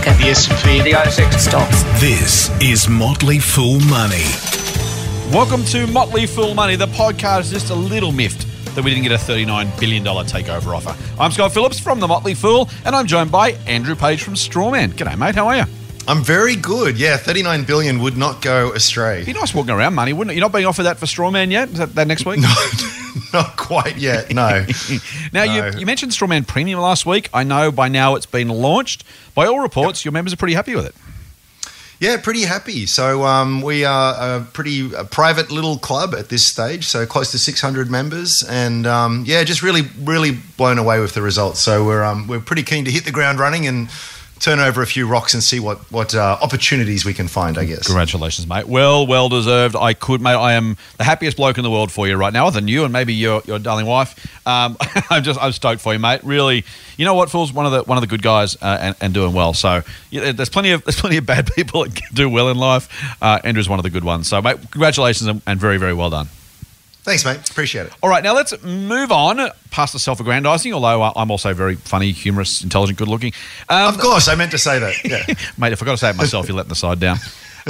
market. The S&P. The ASX Stocks. This is Motley Fool Money. Welcome to Motley Fool Money. The podcast is just a little miffed that we didn't get a $39 billion takeover offer. I'm Scott Phillips from The Motley Fool, and I'm joined by Andrew Page from Strawman. G'day, mate. How are you? I'm very good. Yeah, 39 billion would not go astray. Be nice walking around money, wouldn't it? You're not being offered that for Strawman yet? Is that, that next week? No, not quite yet. No. now, No. you, you mentioned Strawman Premium last week. I know by now it's been launched. By all reports, your members are pretty happy with it. Yeah, pretty happy. So um, we are a pretty a private little club at this stage. So close to 600 members, and um, yeah, just really, really blown away with the results. So we're um, we're pretty keen to hit the ground running and turn over a few rocks and see what what uh, opportunities we can find. I guess. Congratulations, mate. Well, well deserved. I could, mate. I am the happiest bloke in the world for you right now, other than you and maybe your, your darling wife. Um, I'm just I'm stoked for you, mate. Really, you know what? Phil's one of the one of the good guys uh, and, and doing well. So yeah, there's plenty of there's plenty of bad people that do well in life. Uh, Andrew's one of the good ones. So, mate, congratulations and, and very very well done. Thanks, mate. Appreciate it. All right, now let's move on past the self-aggrandizing. Although uh, I'm also very funny, humorous, intelligent, good-looking. Um, Of course, I meant to say that. Yeah. mate. If I got to say it myself, you're letting the side down.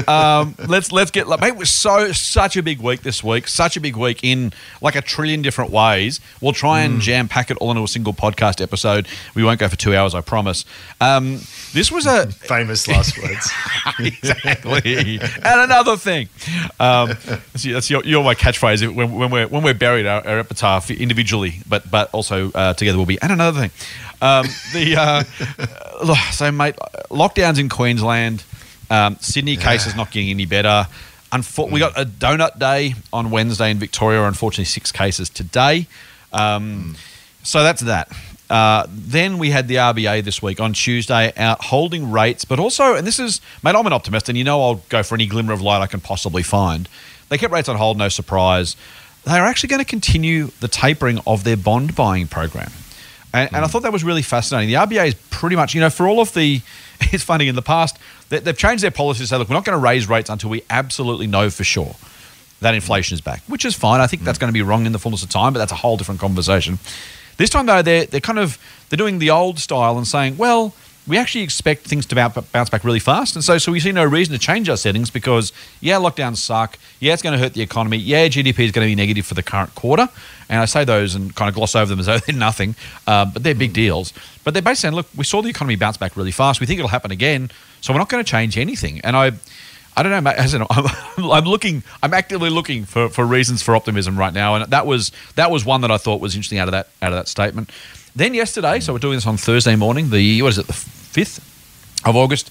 Um, let's let's get like, mate. It was so such a big week this week. Such a big week in like a trillion different ways. We'll try and jam pack it all into a single podcast episode. We won't go for two hours, I promise. Um, this was a Famous last words. exactly. and another thing, um, that's, that's your, your my catchphrase. When, when we're when we're buried, our, our epitaph individually, but but also uh, together will be. And another thing, um, the uh, so mate, lockdowns in Queensland, um, Sydney cases not getting any better. Unfor- We got a donut day on Wednesday in Victoria. Unfortunately, six cases today. Um, so that's that. Uh, then we had the RBA this week on Tuesday out holding rates, but also, and this is, mate, I'm an optimist, and you know I'll go for any glimmer of light I can possibly find. They kept rates on hold, no surprise. They are actually going to continue the tapering of their bond buying program. And, and I mm. thought that was really fascinating. The RBA is pretty much, you know, for all of the, it's funny, in the past, they, they've changed their policy to say, look, we're not going to raise rates until we absolutely know for sure that inflation is back, which is fine. I think that's mm. going to be wrong in the fullness of time, but that's a whole different conversation. This time, though, they're, they're kind of they're doing the old style and saying, well, we actually expect things to bounce back really fast, and so so we see no reason to change our settings because yeah, lockdowns suck. Yeah, it's going to hurt the economy. Yeah, GDP is going to be negative for the current quarter, and I say those and kind of gloss over them as though they're nothing, um, but they're big deals. But they're basically saying, look, we saw the economy bounce back really fast. We think it'll happen again, so we're not going to change anything. And I. I don't know. As in, I'm, I'm looking. I'm actively looking for, for reasons for optimism right now, and that was that was one that I thought was interesting out of that out of that statement. Then yesterday, so we're doing this on Thursday morning. The what is it? The fifth of August.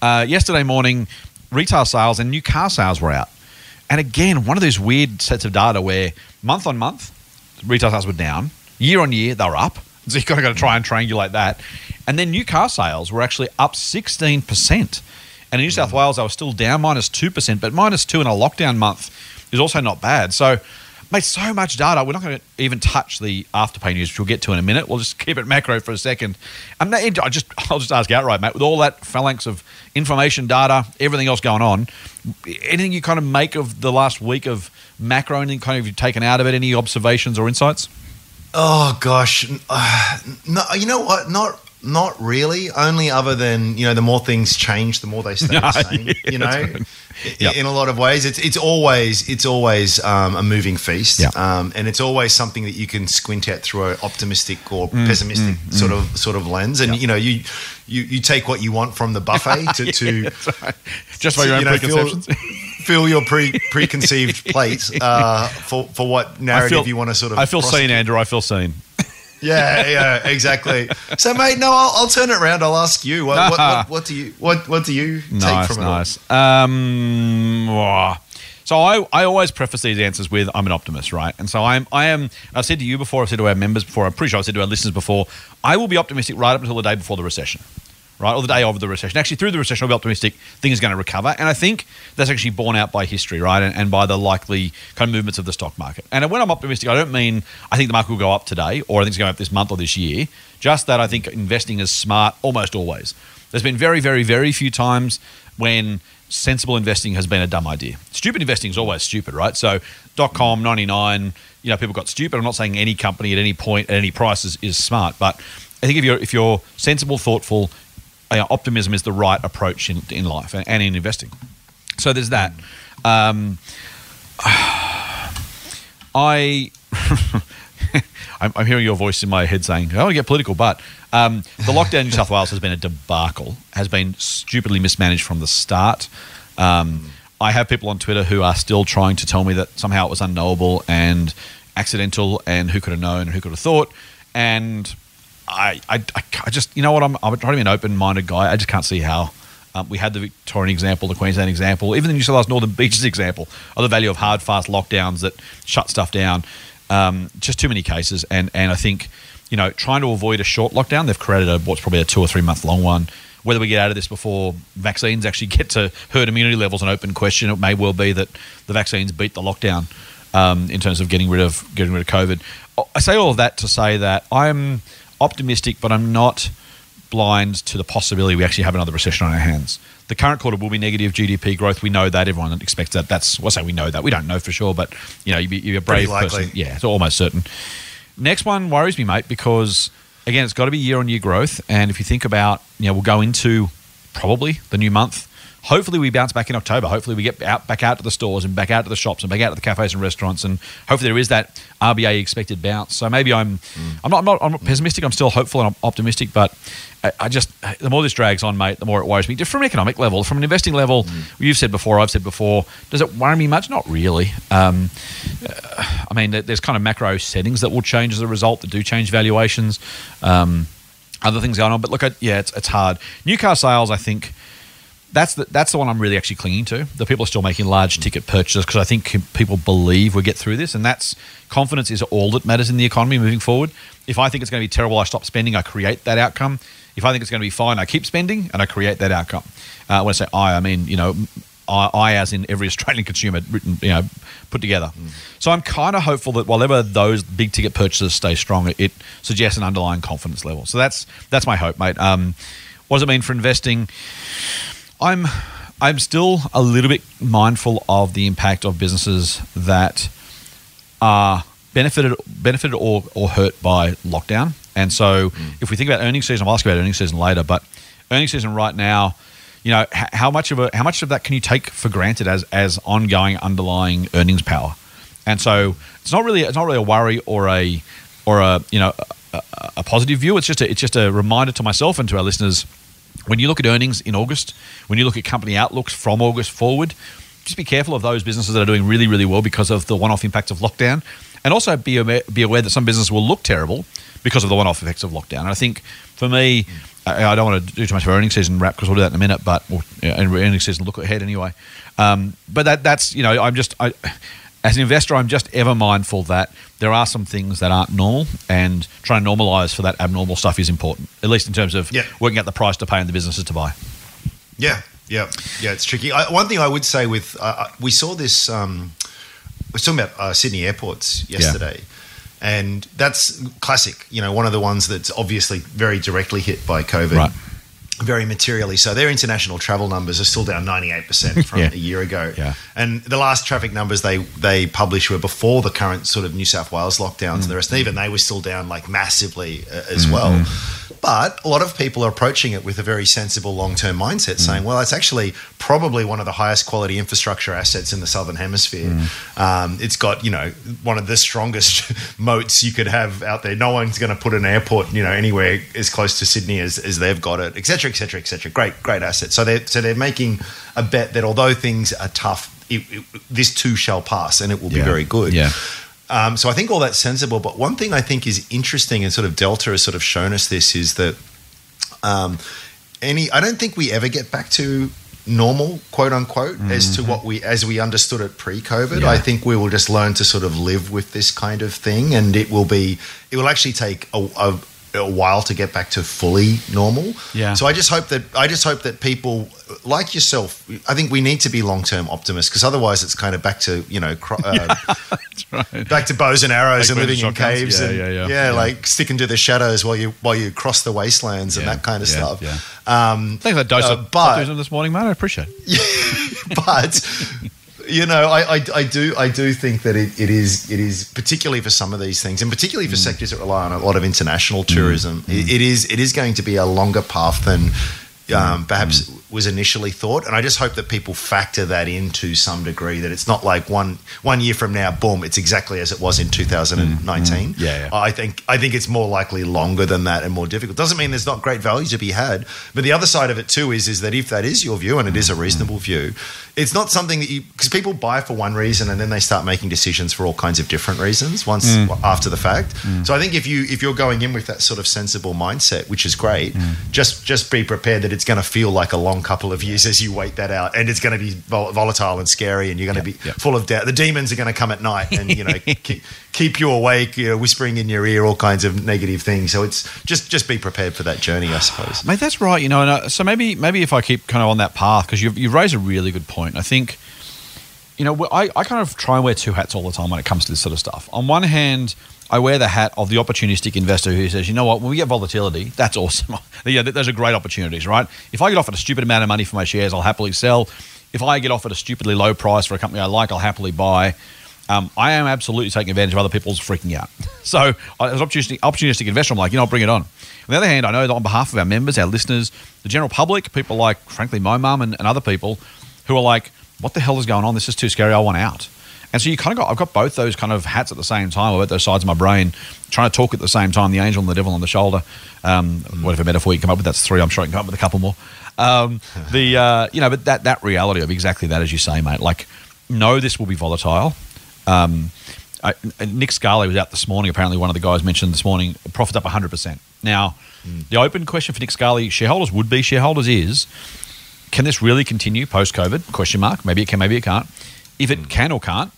Uh, yesterday morning, retail sales and new car sales were out, and again, one of those weird sets of data where month on month, retail sales were down. Year on year, they were up. So you've got to try and triangulate that. And then new car sales were actually up 16%. And in New South Wales, they were still down minus 2%, but minus 2 in a lockdown month is also not bad. So, mate, so much data. We're not going to even touch the afterpay news, which we'll get to in a minute. We'll just keep it macro for a second. And I just, I'll just ask outright, mate, with all that phalanx of information, data, everything else going on, anything you kind of make of the last week of macro, anything kind of you've taken out of it, any observations or insights? Oh gosh, uh, no. You know what? Not not really. Only other than you know, the more things change, the more they stay the same. yeah, you know, right. Yep. in a lot of ways, it's it's always it's always um, a moving feast, Yeah. um, and it's always something that you can squint at through an optimistic or Mm, pessimistic sort of sort of lens. And you know, you, you you take what you want from the buffet to, to Just by your own you know, preconceptions? Fill, fill your pre preconceived plate uh, for for what narrative you want to sort of. I feel seen. Andrew. I feel seen. Yeah, yeah, exactly. So, mate, no, I'll, I'll turn it around. I'll ask you. What, what, what, what do you what what do you take nice, from it? all? nice. Um, so I, I always preface these answers with I'm an optimist, right? And so I'm I am. I've said to you before. I've said to our members before. I'm pretty sure I've said to our listeners before. I will be optimistic right up until the day before the recession. Right, or the day of the recession. Actually, through the recession, I'll be optimistic. Things are going to recover, and I think that's actually borne out by history, right, and, and by the likely kind of movements of the stock market. And when I'm optimistic, I don't mean I think the market will go up today, or I think it's going up this month or this year. Just that I think investing is smart almost always. There's been very, very, very few times when sensible investing has been a dumb idea. Stupid investing is always stupid, right? So dot com, 99, you know, people got stupid. I'm not saying any company at any point, at any price is, is smart, but I think if you're if you're sensible, thoughtful, optimism is the right approach in, in life and, and in investing. So there's that. Um, I. I'm, I'm hearing your voice in my head saying, "I want to get political," but um, the lockdown in New South Wales has been a debacle. Has been stupidly mismanaged from the start. Um, I have people on Twitter who are still trying to tell me that somehow it was unknowable and accidental, and who could have known and who could have thought. And I, I, I, just, you know what? I'm, I'm trying to be an open-minded guy. I just can't see how. Um, we had the Victorian example, the Queensland example, even the New South Wales Northern Beaches example of the value of hard, fast lockdowns that shut stuff down. Um, just too many cases, and and I think you know trying to avoid a short lockdown, they've created a what's probably a two or three month long one. Whether we get out of this before vaccines actually get to herd immunity levels, an open question. It may well be that the vaccines beat the lockdown um, in terms of getting rid of getting rid of COVID. I say all of that to say that I'm optimistic, but I'm not blind to the possibility we actually have another recession on our hands. The current quarter will be negative GDP growth. We know that. Everyone expects that. That's well, say we know that. We don't know for sure, but you know, you're a brave person. Yeah, it's almost certain. Next one worries me, mate, because again, it's got to be year on year growth. And if you think about, you know, we'll go into probably the new month hopefully we bounce back in October. Hopefully we get out back out to the stores and back out to the shops and back out to the cafes and restaurants, and hopefully there is that RBA expected bounce. So maybe I'm mm. I'm, not, I'm not I'm not pessimistic. I'm still hopeful and I'm optimistic, but I, I, just the more this drags on, mate, the more it worries me. Just from an economic level, from an investing level, mm. you've said before, I've said before. Does it worry me much? Not really. Um, uh, I mean, there's kind of macro settings that will change as a result that do change valuations. Um, other things going on, but look, at yeah, it's, it's hard. New car sales, I think that's the that's the one I'm really actually clinging to. The people are still making large ticket purchases because I think people believe we get through this, and that's confidence is all that matters in the economy moving forward. If I think it's going to be terrible, I stop spending. I create that outcome. If I think it's going to be fine, I keep spending and I create that outcome. Uh, when I say I, I mean you know I, I, as in every Australian consumer, written you know put together. Mm. So I'm kind of hopeful that whatever those big ticket purchases stay strong, it, suggests an underlying confidence level. So that's that's my hope, mate. Um, what does it mean for investing? I'm I'm still a little bit mindful of the impact of businesses that are benefited benefited or, or hurt by lockdown. And so, mm. if we think about earnings season, I'll ask about earnings season later. But earnings season right now, you know, how much of a how much of that can you take for granted as as ongoing underlying earnings power? And so, it's not really it's not really a worry or a or a you know a, a positive view. It's just a, it's just a reminder to myself and to our listeners when you look at earnings in August, when you look at company outlooks from August forward, just be careful of those businesses that are doing really, really well because of the one-off impacts of lockdown, and also be aware, be aware that some businesses will look terrible because of the one-off effects of lockdown. And I think for me, I don't want to do too much of earnings season wrap because we'll do that in a minute, but yeah, earnings season look ahead anyway. Um, but that that's you know I'm just I, as an investor, I'm just ever mindful that there are some things that aren't normal, and trying to normalize for that abnormal stuff is important, at least in terms of yeah. working out the price to pay and the businesses to buy. Yeah, yeah, yeah. It's tricky. I, one thing I would say with uh, we saw this. Um, we're talking about uh, Sydney airports yesterday. Yeah. And that's classic, you know, one of the ones that's obviously very directly hit by COVID. Right very materially. So their international travel numbers are still down 98% from yeah. a year ago. Yeah. And the last traffic numbers they they published were before the current sort of New South Wales lockdowns mm. and the rest. And even they were still down like massively uh, as mm-hmm. well. But a lot of people are approaching it with a very sensible long term mindset, mm. saying, well, it's actually probably one of the highest quality infrastructure assets in the Southern Hemisphere. Mm. Um, it's got, you know, one of the strongest moats you could have out there. No one's going to put an airport, you know, anywhere as close to Sydney as, as they've got it, etc., etc., etc. Great, great asset. So they're, so they're making a bet that although things are tough, it, it, this too shall pass and it will be very good. Yeah. Um, so I think all that's sensible. But one thing I think is interesting, and sort of Delta has sort of shown us this, is that um, any. I don't think we ever get back to normal, quote unquote, mm-hmm. as to mm-hmm. what we as we understood it pre-COVID. Yeah. I think we will just learn to sort of live with this kind of thing, and it will be. It will actually take a, a a while to get back to fully normal. Yeah. So I just hope that I just hope that people like yourself. I think we need to be long term optimists because otherwise it's kind of back to you know uh, right. back to bows and arrows like and living in caves yeah, and yeah, yeah, yeah, like sticking to the shadows while you while you cross the wastelands and that kind of stuff. Yeah. Um, Thanks for that dose uh, of but, this morning, man. I appreciate it. but you know, I, I, I, do I do think that it, it is it is particularly for some of these things, and particularly for mm. sectors that rely on a lot of international tourism. Mm. It, it is it is going to be a longer path than um, perhaps was initially thought. And I just hope that people factor that in to some degree. That it's not like one one year from now, boom, it's exactly as it was in 2019. Mm, yeah, yeah. I think I think it's more likely longer than that and more difficult. Doesn't mean there's not great value to be had, but the other side of it too is is that if that is your view and it is a reasonable mm. view, it's not something that you because people buy for one reason and then they start making decisions for all kinds of different reasons once mm. after the fact. So I think if you if you're going in with that sort of sensible mindset, which is great, just just be prepared that it's going to feel like a long couple of years as you wait that out, and it's going to be vol- volatile and scary, and you're going to be yeah. full of doubt. The demons are going to come at night and you know keep, keep you awake, you know, whispering in your ear all kinds of negative things. So it's just just be prepared for that journey, I suppose. Mate, that's right. You know, and uh, so maybe maybe if I keep kind of on that path because you've, you've raised a really good point. I think, you know, I, I kind of try and wear two hats all the time when it comes to this sort of stuff. On one hand, I wear the hat of the opportunistic investor who says, you know what, when we get volatility, that's awesome. yeah, th- those are great opportunities, right? If I get offered a stupid amount of money for my shares, I'll happily sell. If I get offered a stupidly low price for a company I like, I'll happily buy. Um, I am absolutely taking advantage of other people's freaking out. So, as an opportunistic, opportunistic investor, I'm like, you know, bring it on. On the other hand, I know that on behalf of our members, our listeners, the general public, people like, frankly, my mum and, and other people who are like, what the hell is going on? This is too scary. I want out. And so you kind of got, I've got both those kind of hats at the same time, or both those sides of my brain, trying to talk at the same time, the angel and the devil on the shoulder. Um, whatever metaphor you come up with, that's three. I'm sure I can come up with a couple more. Um, the, uh, you know, but that, that reality of exactly that, as you say, mate, like, no, this will be volatile. Um, I, Nick Scali was out this morning. Apparently, one of the guys mentioned this morning, profit up 100%. Now, the open question for Nick Scali shareholders, would be shareholders, is can this really continue post COVID? Question mark. Maybe it can, maybe it can't. If it can or can't,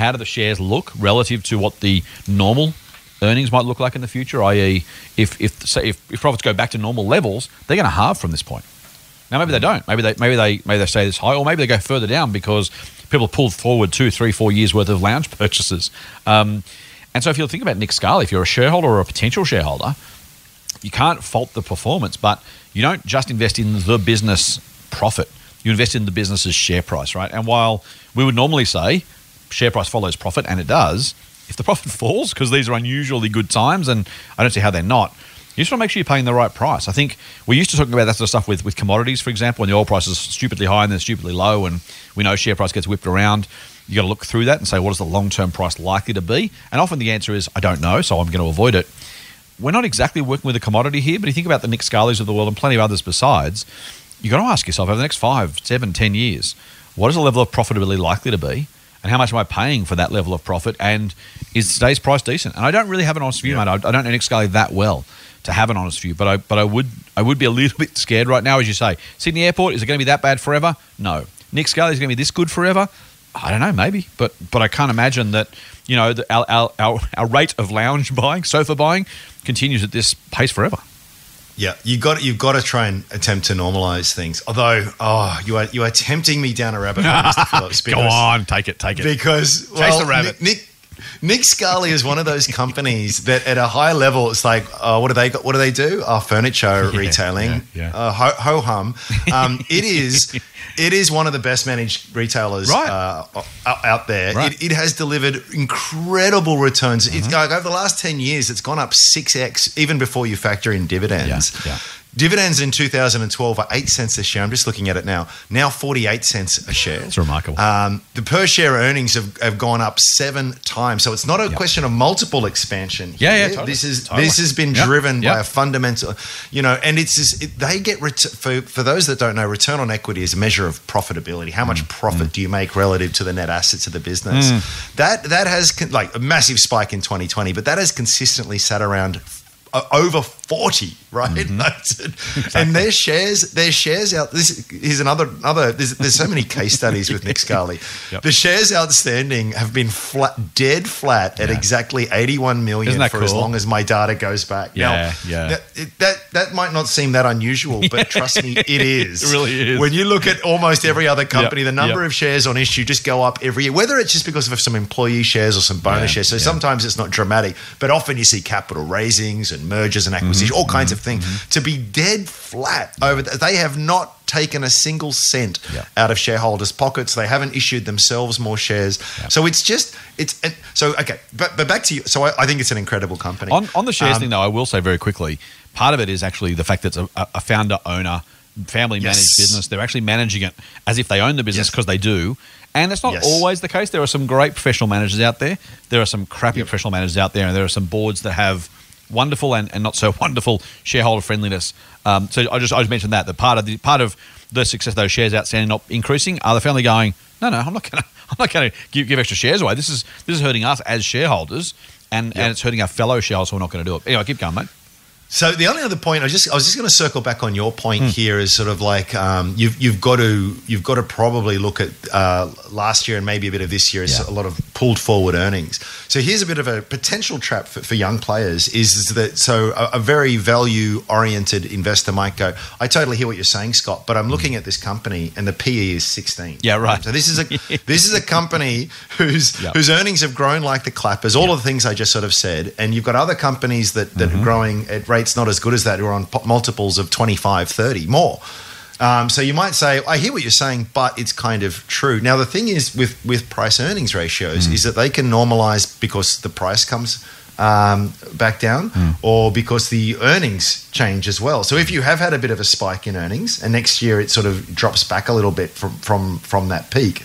how do the shares look relative to what the normal earnings might look like in the future? I.e., if if say if, if profits go back to normal levels, they're going to halve from this point. Now maybe they don't. Maybe they maybe they maybe they stay this high, or maybe they go further down because people pulled forward two, three, four years worth of lounge purchases. Um, and so if you think about Nick Scali, if you're a shareholder or a potential shareholder, you can't fault the performance, but you don't just invest in the business profit. You invest in the business's share price, right? And while we would normally say share price follows profit, and it does, if the profit falls, because these are unusually good times, and I don't see how they're not, you just want to make sure you're paying the right price. I think we're used to talking about that sort of stuff with, with commodities, for example, when the oil price is stupidly high and then stupidly low, and we know share price gets whipped around. You got to look through that and say, what is the long term price likely to be? And often the answer is, I don't know, so I'm going to avoid it. We're not exactly working with a commodity here, but you think about the Nick Scalis of the world and plenty of others besides, you've got to ask yourself over the next five, seven, ten years, what is the level of profitability likely to be? And how much am I paying for that level of profit? And is today's price decent? And I don't really have an honest view, mate. I, I don't know Nick Scali that well to have an honest view, but I but I would I would be a little bit scared right now, as you say. Sydney Airport is it going to be that bad forever? No. Nick Scali is going to be this good forever? I don't know, maybe, but but I can't imagine that you know the, our our our rate of lounge buying, sofa buying, continues at this pace forever. Yeah, you got you've got to try and attempt to normalize things. Although, oh, you are you are tempting me down a rabbit hole, Mr. Phillips. Go on, take it, take it. because well, the rabbit. Nick, Nick Scali is one of those companies that, at a high level, it's like, uh, what do they got? What do they do? Uh, furniture retailing, yeah, yeah. Uh, ho hum. Um, it is, it is one of the best managed retailers Right. uh, out there. Right. It, it has delivered incredible returns. It's like over the last ten years, it's gone up six x, even before you factor in dividends. Yeah, yeah. Dividends in 2012 are eight cents a share. I'm just looking at it now. Now 48 cents a share. It's remarkable. Um, the per share earnings have, have gone up seven times. So it's not a Yep. question of multiple expansion. Yeah, yeah, totally. This is Totally. this has been Yep, driven yep. by a fundamental, you know, and it's just, it, they get ret- for for those that don't know, return on equity is a measure of profitability. How Mm, much profit do you make relative to the net assets of the business? That that has con- like a massive spike in 2020, but that has consistently sat around. uh, Over forty, right? Mm-hmm. That's- And their shares, their shares out. This here's another another. There's, there's so many case studies with Nick Scali. Yep. The shares outstanding have been flat, dead flat at Yeah. exactly 81 million for as long as my data goes back. Yeah, yeah. That, it- that that might not seem that unusual, but trust me, it is. It really is. When you look at almost every other company, Yep, the number yep. of shares on issue just go up every year. Whether it's just because of some employee shares or some bonus Yeah, shares. So sometimes it's not dramatic, but often you see capital raisings and mergers and acquisitions, Mm-hmm, all kinds of things. To be dead flat over, the, they have not taken a single cent out of shareholders' pockets. They haven't issued themselves more shares. So it's just it's it, so okay. But but back to you. So I, I think it's an incredible company. On, on the shares Um, thing, though, I will say very quickly, part of it is actually the fact that it's a, a founder owner family managed Yes. business. They're actually managing it as if they own the business Yes. because they do. And that's not Yes. always the case. There are some great professional managers out there. There are some crappy Yep. professional managers out there, and there are some boards that have wonderful and, and not so wonderful shareholder friendliness. Um, so I just I just mentioned that the part of the part of the success of those shares outstanding not increasing are the family going no no I'm not going to I'm not to give, give extra shares away. This is this is hurting us as shareholders. And, and it's hurting our fellow shareholders who are not going to do it. Anyway, keep going, mate. So the only other point I just I was just going to circle back on your point Hmm. here is sort of like um, you've you've got to you've got to probably look at uh, last year and maybe a bit of this year as Yeah. a lot of pulled forward earnings. So here's a bit of a potential trap for, for young players is, that so a, a very value oriented investor might go I totally hear what you're saying Scott but I'm looking at this company and the PE is 16. Hmm. Yeah, right. So this is a this is a company whose Yep. whose earnings have grown like the clappers. All of the things I just sort of said, and you've got other companies that that Mm-hmm. are growing at rates not as good as that, who are on multiples of 25, 30 more. Um, so you might say, I hear what you're saying, but it's kind of true. Now the thing is with with price earnings ratios Mm. is that they can normalize because the price comes. Um, back down, Mm. or because the earnings change as well. So if you have had a bit of a spike in earnings, and next year it sort of drops back a little bit from from from that peak,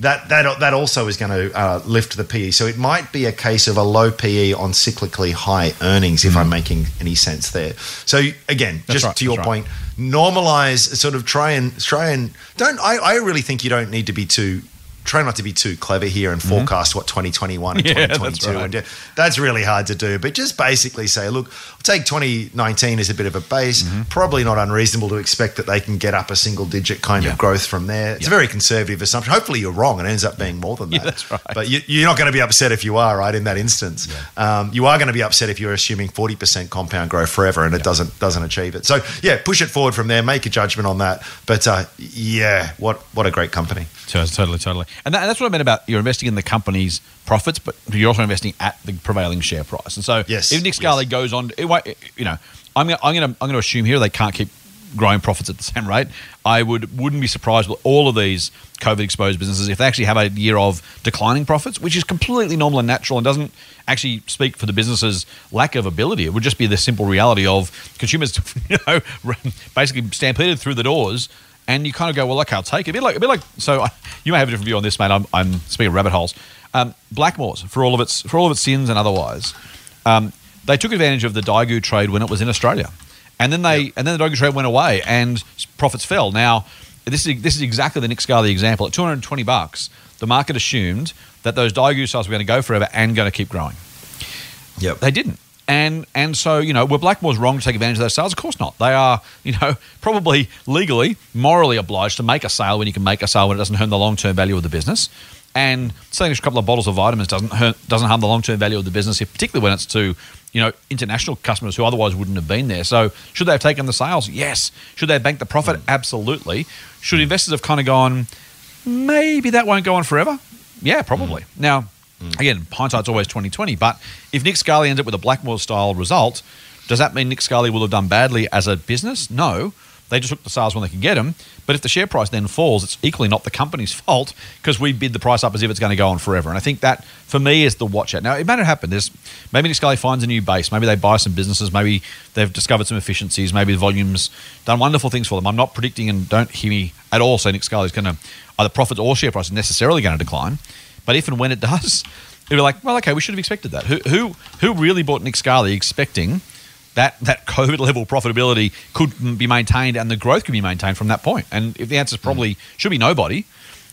that that that also is going to uh, lift the PE. So it might be a case of a low PE on cyclically high earnings, if I'm making any sense there. So again, That's just right, to your right. point, normalize, sort of try and try and don't. I, I really think you don't need to be too. Try not to be too clever here and forecast what 2021 and Mm-hmm. Yeah, that's 2022 right. and do- that's really hard to do. But just basically say, look, take 2019 as a bit of a base. Mm-hmm. Probably not unreasonable to expect that they can get up a single digit kind Yeah. of growth from there. It's a very conservative assumption. Hopefully you're wrong and it ends up being more than that. Yeah, that's right. But you, you're not going to be upset if you are, right, in that instance. Um, you are going to be upset if you're assuming 40% compound growth forever and it doesn't doesn't achieve it. So, yeah, push it forward from there, make a judgment on that. But uh, yeah, what, what a great company. Totally, totally. And, that, and that's what I meant about you're investing in the company's profits, but you're also investing at the prevailing share price. And so Yes, if Nick Scali yes. goes on, it won't, you know, I'm going to I'm going to I'm going to assume here they can't keep growing profits at the same rate. I would wouldn't be surprised with all of these COVID exposed businesses if they actually have a year of declining profits, which is completely normal and natural and doesn't actually speak for the business's lack of ability. It would just be the simple reality of consumers, you know, basically stampeded through the doors. And you kind of go, well, okay, I'll take it. A bit like, a bit like. So I, you may have a different view on this, mate. I'm, I'm speaking of rabbit holes. Um, Blackmores for all of its for all of its sins and otherwise, um, they took advantage of the Daigou trade when it was in Australia, and then they and then the Daigou trade went away and profits fell. Now, this is this is exactly the Nick Scali example. At 220 bucks, the market assumed that those Daigou sales were going to go forever and going to keep growing. Yep. They didn't. And and so, you know, were Blackmores wrong to take advantage of those sales? Of course not. They are, you know, probably legally, morally obliged to make a sale when you can make a sale when it doesn't harm the long term value of the business. And selling a couple of bottles of vitamins doesn't hurt, doesn't harm the long term value of the business, particularly when it's to, you know, international customers who otherwise wouldn't have been there. So should they have taken the sales? Yes. Should they have banked the profit? Hmm. Absolutely. Should investors have kind of gone, maybe that won't go on forever? Yeah, probably. Hmm. Now, Mm. again, hindsight's always twenty twenty. But if Nick Scali ends up with a Blackmore style result, does that mean Nick Scali will have done badly as a business? No. They just took the sales when they could get them. But if the share price then falls, it's equally not the company's fault because we bid the price up as if it's going to go on forever. And I think that, for me, is the watch out. Now, it may not happen. There's maybe Nick Scali finds a new base. Maybe they buy some businesses. Maybe they've discovered some efficiencies. Maybe the volume's done wonderful things for them. I'm not predicting and don't hear me at all say Nick Scali is going to either profits or share price is necessarily going to decline. But if and when it does, it'll be like, well, okay, we should have expected that. Who who who really bought Nick Scali expecting that that COVID level profitability could be maintained and the growth could be maintained from that point? And if the answer is hmm. probably should be nobody.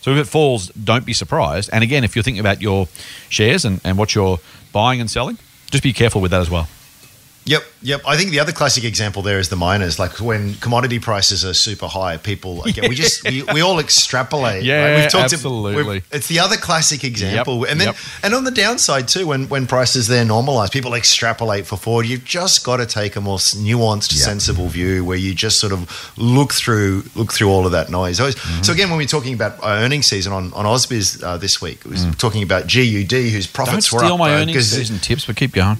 So if it falls, don't be surprised. And again, if you're thinking about your shares and, and what you're buying and selling, just be careful with that as well. Yep, yep. I think the other classic example there is the miners. Like when commodity prices are super high, people again, we just we, we all extrapolate. Yeah, right? absolutely. we've- it's the other classic example, Yep, and then yep. and on the downside too, when when prices there normalize, people extrapolate for forward. You've just got to take a more nuanced, Yep. sensible view where you just sort of look through look through all of that noise. So, Mm-hmm. so again, when we're talking about our earnings season on on Ausbiz uh, this week, it was talking about GUD, whose Mm. Don't profits were steal up my uh, earnings season tips, but keep going.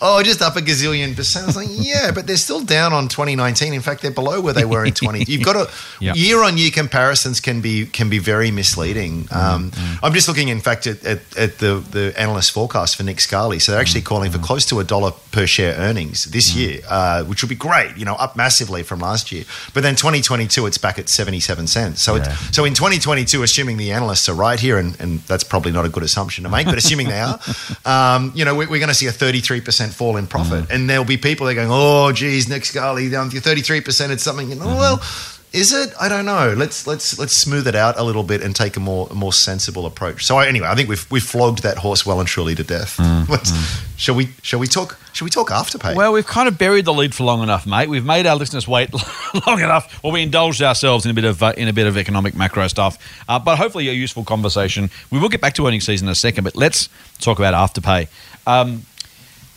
Oh, just up a gazillion percent. I was like, yeah, but they're still down on 2019. In fact, they're below where they were in 20. You've got to Yeah. year on year comparisons can be can be very misleading. Mm-hmm. Um, I'm just looking, in fact, at, at, at the the analyst forecast for Nick Scali. So they're actually Mm-hmm. calling for close to a dollar per share earnings this year, uh, which would be great. You know, up massively from last year. But then 2022, it's back at 77 cents. So Yeah. so in 2022, assuming the analysts are right here, and, and that's probably not a good assumption to make, but assuming they are, um, you know, we're, we're going to see a 33% fall in profit. Mm. And there'll be people that are going, oh, geez, Nick Scali, down to 33%, it's something. You know, Mm-hmm. Well, is it? I don't know. Let's let's let's smooth it out a little bit and take a more more sensible approach. So anyway, I think we've we've flogged that horse well and truly to death. Let's- Shall we shall we talk shall we talk afterpay? Mm, Well, we've kind of buried the lead for long enough, mate. We've made our listeners wait long enough, or we indulged ourselves in a bit of uh, in a bit of economic macro stuff. Uh, but hopefully, a useful conversation. We will get back to earnings season in a second, but let's talk about afterpay. Um,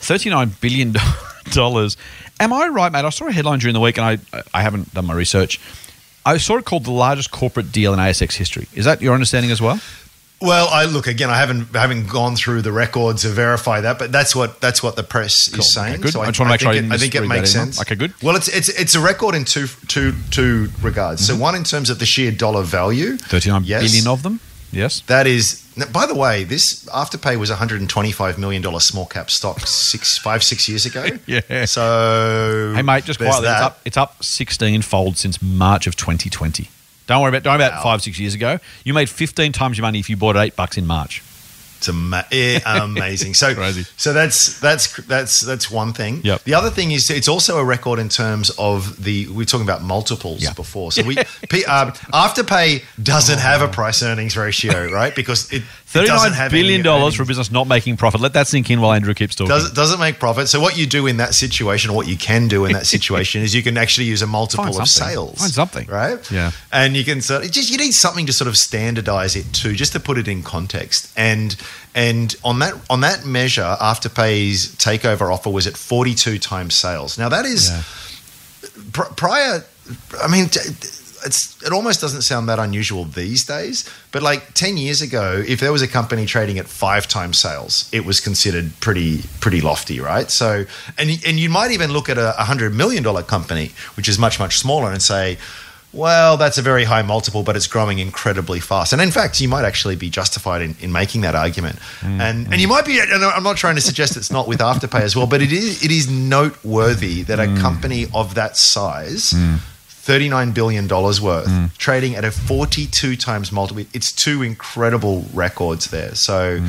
Thirty-nine billion dollars. Am I right, mate? I saw a headline during the week, and I I haven't done my research. I saw it called the largest corporate deal in ASX history. Is that your understanding as well? Well, I look again. I haven't I haven't gone through the records to verify that, but that's what that's what the press Cool. is saying. Okay, good. So I just wanna make sure I think didn't it, I think it makes sense. Okay, good. Well, it's it's it's a record in two two two regards. Mm-hmm. So one in terms of the sheer dollar value, Thirty-nine yes, billion of them. Yes. That is. By the way, this Afterpay was hundred and twenty-five million dollar small cap stock six five six years ago. Yeah. So Hey mate, just quietly, it's up, it's up 16 fold since March of 2020. Don't worry about don't worry about five six years ago. You made 15 times your money if you bought at eight bucks in March. It's ama- eh, amazing. So Crazy. So that's that's that's that's one thing. Yep. The other thing is it's also a record in terms of the we are talking about multiples Yeah. before. So we P, um, Afterpay doesn't have a price earnings ratio, right? Because it, it doesn't Thirty-nine have billion any dollars for a business not making profit. Let that sink in while Andrew keeps talking. Doesn't, doesn't make profit. So what you do in that situation, or what you can do in that situation, is you can actually use a multiple of sales. Find something. right? Yeah. and you can sort of, just you need something to sort of standardize it too, just to put it in context. And and on that on that measure, Afterpay's takeover offer was at forty two times sales. Now that is Yeah. pr- prior. I mean. t- It's, it almost doesn't sound that unusual these days, but like 10 years ago, if there was a company trading at five times sales, it was considered pretty pretty lofty, right? So, and, and you might even look at a $100 million company, which is much, much smaller, and say, well, that's a very high multiple, but it's growing incredibly fast. And in fact, you might actually be justified in, in making that argument. Mm, and mm. and you might be. And I'm not trying to suggest it's not with Afterpay as well, but it is it is noteworthy that a mm. company of that size. $39 billion worth, trading at a 42 times multiple. It's two incredible records there. So,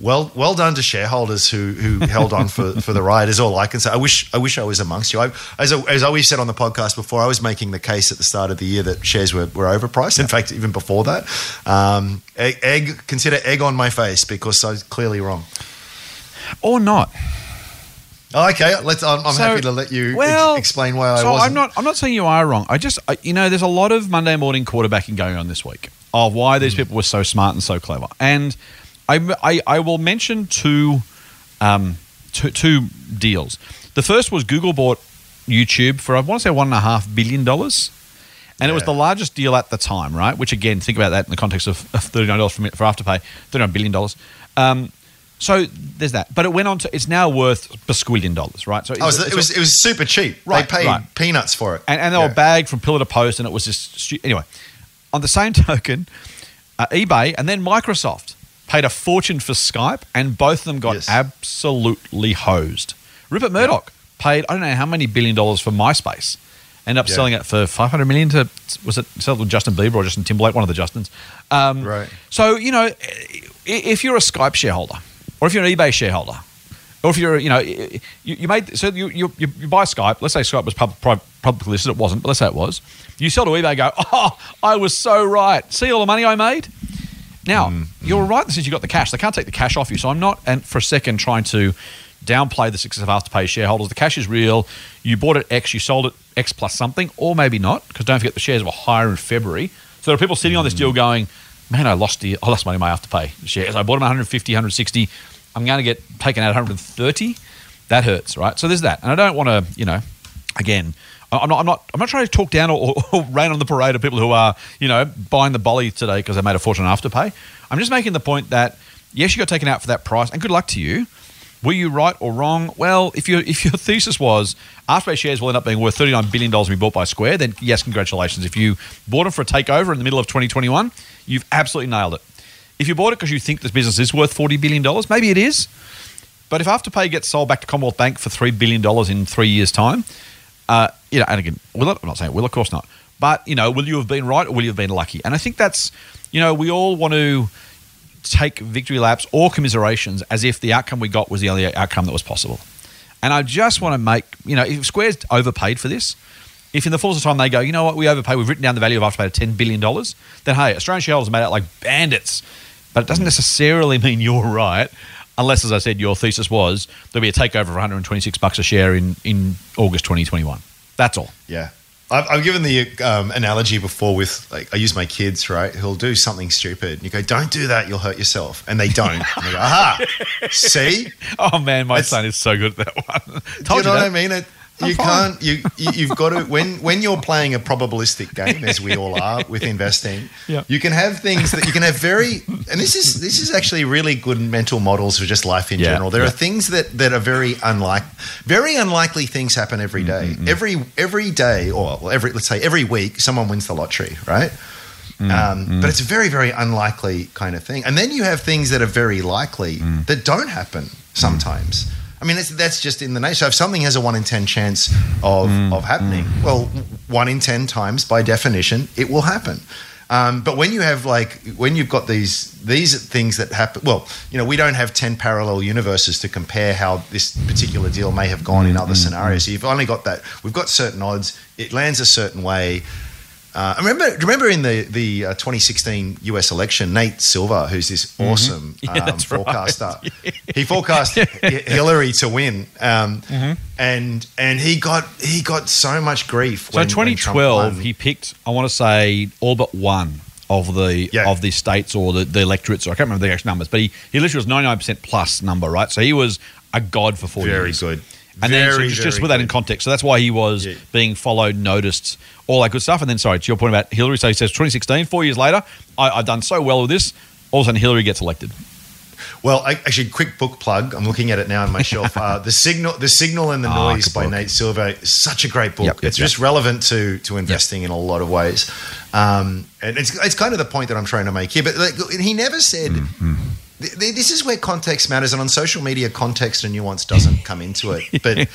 well, well done to shareholders who who held on for, for the ride. Is all I can say. I wish I wish I was amongst you. I, as I, as I always said on the podcast before, I was making the case at the start of the year that shares were, were overpriced. In fact, even before that, um, egg, egg consider egg on my face because I was clearly wrong. or not. Oh, okay, let's. I'm, I'm So, happy to let you ex- explain why I wasn't. I'm not. I'm not saying you are wrong. I just, I, you know, there's a lot of Monday morning quarterbacking going on this week of why these people were so smart and so clever. And I, I, I will mention two, um, two, two deals. The first was Google bought YouTube for I want to say one and a half billion dollars. And it was the largest deal at the time, right? Which again, think about that in the context of of thirty-nine dollars for, for Afterpay, thirty-nine billion dollars. Um, so there's that, but it went on to. It's now worth basquillion dollars, right? So Oh, so it was it was super cheap. Right, they paid right. peanuts for it, and, and they Yeah. were bagged from pillar to post, and it was just stu- anyway. On the same token, uh, eBay and then Microsoft paid a fortune for Skype, and both of them got Yes. absolutely hosed. Rupert Murdoch paid I don't know how many billion dollars for MySpace, ended up Yeah. selling it for five hundred million to was it to Justin Bieber or Justin Timberlake, one of the Justins. Um, Right. So you know, if you're a Skype shareholder, or if you're an eBay shareholder, or if you're, you know, you, you made so you, you you buy Skype. Let's say Skype was pub, pub, publicly listed. It wasn't, but let's say it was. You sell to eBay. and Go, oh, I was so right. See all the money I made. Now mm, you're mm. right since you got the cash. They can't take the cash off you. So I'm not, and for a second, trying to downplay the success of Afterpay shareholders. The cash is real. You bought it X. You sold it X plus something, or maybe not, because don't forget the shares were higher in February. So there are people sitting on this mm. deal going, man, I lost the, I lost money in my Afterpay shares. I bought them 150, 160. I'm going to get taken out 130. That hurts, right? So there's that, and I don't want to, you know, again. I- I'm not, I'm not. I'm not trying to talk down or, or rain on the parade of people who are, you know, buying the bolly today because they made a fortune on Afterpay. I'm just making the point that yes, you got taken out for that price, and good luck to you. Were you right or wrong? Well, if your if your thesis was Afterpay shares will end up being worth thirty nine billion dollars be bought by Square, then yes, congratulations. If you bought them for a takeover in the middle of twenty twenty one, you've absolutely nailed it. If you bought it because you think this business is worth forty billion dollars, maybe it is. But if Afterpay gets sold back to Commonwealth Bank for three billion dollars in three years' time, uh, you know, and again, will it? I'm not saying it will, of course not. But you know, will you have been right or will you have been lucky? And I think that's, you know, we all want to take victory laps or commiserations as if the outcome we got was the only outcome that was possible. And I just want to make, you know, if Square's overpaid for this, if in the fullness of time they go, you know what, we overpaid, we've written down the value of Afterpay to $10 billion, then hey, Australian shareholders made out like bandits. But it doesn't mm. necessarily mean you're right, unless, as I said, your thesis was there'll be a takeover for 126 bucks a share in, in August 2021. That's all. Yeah. I've, I've given the um, analogy before with like I use my kids right who'll do something stupid and you go don't do that you'll hurt yourself and they don't. And they go aha see? Oh man, my It's- son is so good at that one. do Told you know what I mean? It, I'm you fine. can't you, you you've got to when when you're playing a probabilistic game as we all are with investing Yeah. you can have things that you can have very and this is this is actually really good mental models for just life in Yeah, general there yeah. are things that that are very unlike very unlikely things happen every day. Mm, every every day or every let's say every week someone wins the lottery right Mm, um, but it's a very very unlikely kind of thing and then you have things that are very likely Mm. that don't happen sometimes I mean, it's, that's just in the nature. So if something has a one in ten chance of, Mm, of happening, well, one in ten times by definition, it will happen. Um, but when you have like when you've got these these things that happen, well, you know, we don't have ten parallel universes to compare how this particular deal may have gone in Mm, other scenarios. So you've only got that. We've got certain odds. It lands a certain way. Uh, I remember, remember in the the uh, 2016 US election, Nate Silver, who's this awesome Mm-hmm. Yeah, um, that's right. forecaster, he forecast Hillary to win, um, Mm-hmm. and and he got he got so much grief. So when, when Trump 2012, won. he picked, I want to say, all but one of the Yeah. of the states or the, the electorates. Or I can't remember the actual numbers, but he, he literally was 99% plus number, right? So he was a god for four very years. good. And then so just, just very with that in context, so that's why he was Yeah. being followed, noticed, all that good stuff. And then, sorry, to your point about Hillary, so he says 2016, four years later, I, I've done so well with this. All of a sudden, Hillary gets elected. Well, I, actually, quick book plug. I'm looking at it now on my shelf. Uh, the signal, the signal and the Ah, noise by book. Nate Silver is such a great book. Yep, yep, it's yep. just relevant to to investing in a lot of ways, um, and it's it's kind of the point that I'm trying to make here. But like, he never said. Mm-hmm. Th- th- This is where context matters, and on social media, context and nuance doesn't come into it. But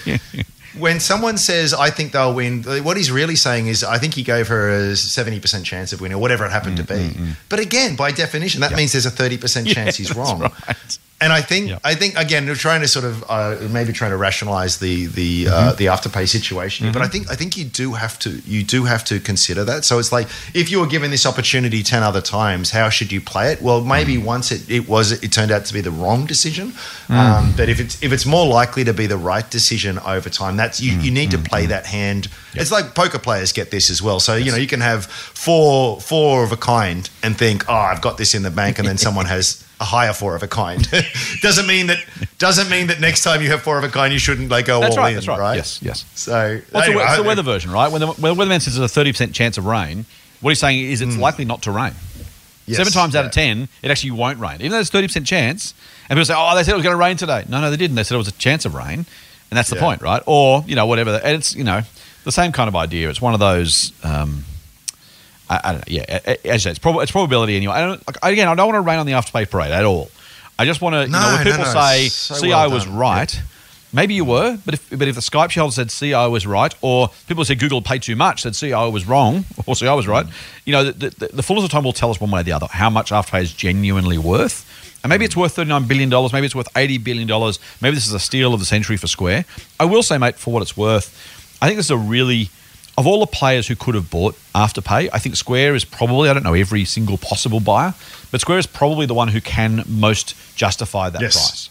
when someone says, "I think they'll win," what he's really saying is, "I think he gave her a seventy percent chance of winning, or whatever it happened to be." Mm, mm, mm. But again, by definition, that means there's a thirty percent chance he's wrong. right. And I think, Yeah. I think again, we're trying to sort of uh, maybe trying to rationalize the the uh, mm-hmm. the afterpay situation. But I mm-hmm. think I think you do have to you do have to consider that. So it's like if you were given this opportunity ten other times, how should you play it? Well, maybe mm. once it, it was it turned out to be the wrong decision. Mm. Um, but if it's if it's more likely to be the right decision over time, that's you, you mm. need to play that hand. It's like poker players get this as well. So you know you can have four four of a kind and think, oh, I've got this in the bank, and then someone has a higher four of a kind. doesn't mean that doesn't mean that next time you have four of a kind, you shouldn't like go That's all right. in, That's right. right. Yes. Yes. So Well, anyway, the, it's the weather version, right? When the, when the weatherman says there's a thirty percent chance of rain, what he's saying is it's likely not to rain. yes, Seven times out of ten, it actually won't rain, even though there's thirty percent chance. And people say, "Oh, they said it was going to rain today." No, no, they didn't. They said it was a chance of rain, and that's the Yeah. point, right? Or you know, whatever. And it's you know the same kind of idea. It's one of those. Um, I, I don't know. Yeah, as I say, it's, prob- it's probability anyway. I don't, like, again, I don't want to rain on the afterpay parade at all. I just want to, you No, know, when people no, say, so "See, well I was done." right." Maybe you were, but if but if the Skype shareholder said CIO was right, or people said Google paid too much, said CIO was wrong, or CIO was right, mm. you know, the, the, the fullness of time will tell us one way or the other how much Afterpay is genuinely worth. And maybe it's mm. worth $39 billion, maybe it's worth $80 billion, maybe this is a steal of the century for Square. I will say, mate, for what it's worth, I think this is a really, of all the players who could have bought Afterpay, I think Square is probably, I don't know every single possible buyer, but Square is probably the one who can most justify that Yes. price.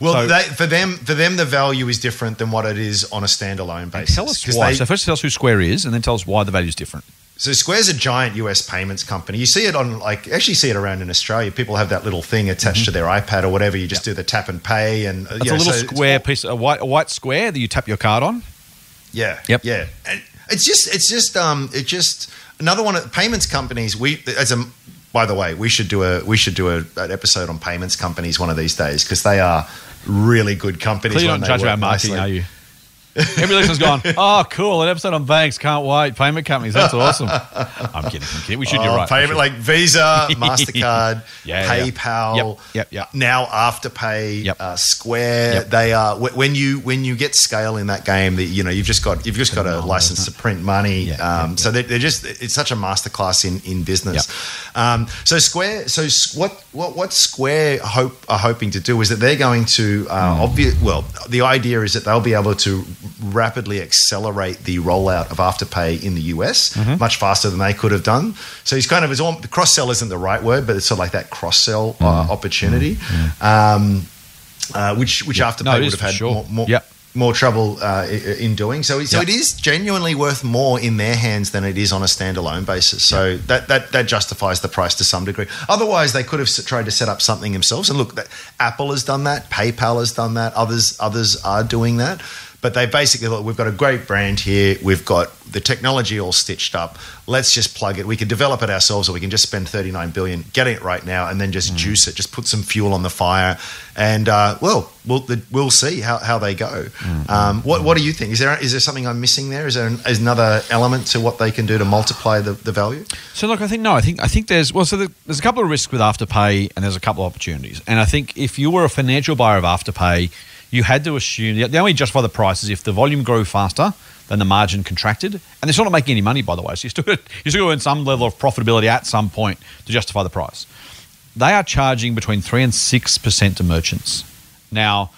Well, So- they, for them, for them, the value is different than what it is on a standalone basis. Tell us why. they- so first tell us who Square is, and then tell us why the value is different. So Square's a giant US payments company. You see it on like actually see it around in Australia. People have that little thing attached to their iPad or whatever. You just do the tap and pay, and uh, It's you a know, little so square all- piece, a white, a white square that you tap your card on. Yeah. Yep. Yeah. And it's just it's just um it just another one of payments companies. We as a by the way, we should do a we should do a, an episode on payments companies one of these days because they are really good companies. Clearly they judge our marketing, nicely. are you? Every listener's gone, oh, cool, an episode on banks, can't wait, payment companies, that's awesome. I'm kidding, I'm kidding. We should, you're Oh, right. Payment like Visa, Mastercard, Yeah, yeah. PayPal, Yep, yep, yep. now Afterpay, Yep. uh, Square. Yep. They are when you when you get scale in that game, that you know you've just got you've just got a license to print money. Yeah, um, yeah, So they're, they're just it's such a masterclass in in business. Um, so Square, so what what what Square hope are hoping to do is that they're going to uh, Hmm. obvious. Well, the idea is that they'll be able to rapidly accelerate the rollout of Afterpay in the US Mm-hmm. much faster than they could have done. So he's kind of his own, the cross sell isn't the right word, but it's sort of like that cross sell Mm-hmm. uh, opportunity, um, uh, which which Afterpay No, would have had sure. more. more Yep. More trouble uh, in doing so. So Yep. it is genuinely worth more in their hands than it is on a standalone basis. So that, that that justifies the price to some degree. Otherwise, they could have tried to set up something themselves. And look, that Apple has done that. PayPal has done that. Others others are doing that. But they basically thought we've got a great brand here. We've got the technology all stitched up. Let's just plug it. We can develop it ourselves, or we can just spend 39 billion getting it right now, and then just juice it. Just put some fuel on the fire, and uh, well, we'll the, we'll see how, how they go. Um, what what do you think? Is there is there something I'm missing there? Is there an, is another element to what they can do to multiply the, the value? So look, I think no, I think I think there's well, so the, there's a couple of risks with Afterpay, and there's a couple of opportunities. And I think if you were a financial buyer of Afterpay, you had to assume the only justify the price is if the volume grew faster than the margin contracted, and they're still not making any money, by the way. So you still got, you still got to earn some level of profitability at some point to justify the price. They are charging between three and six percent to merchants now.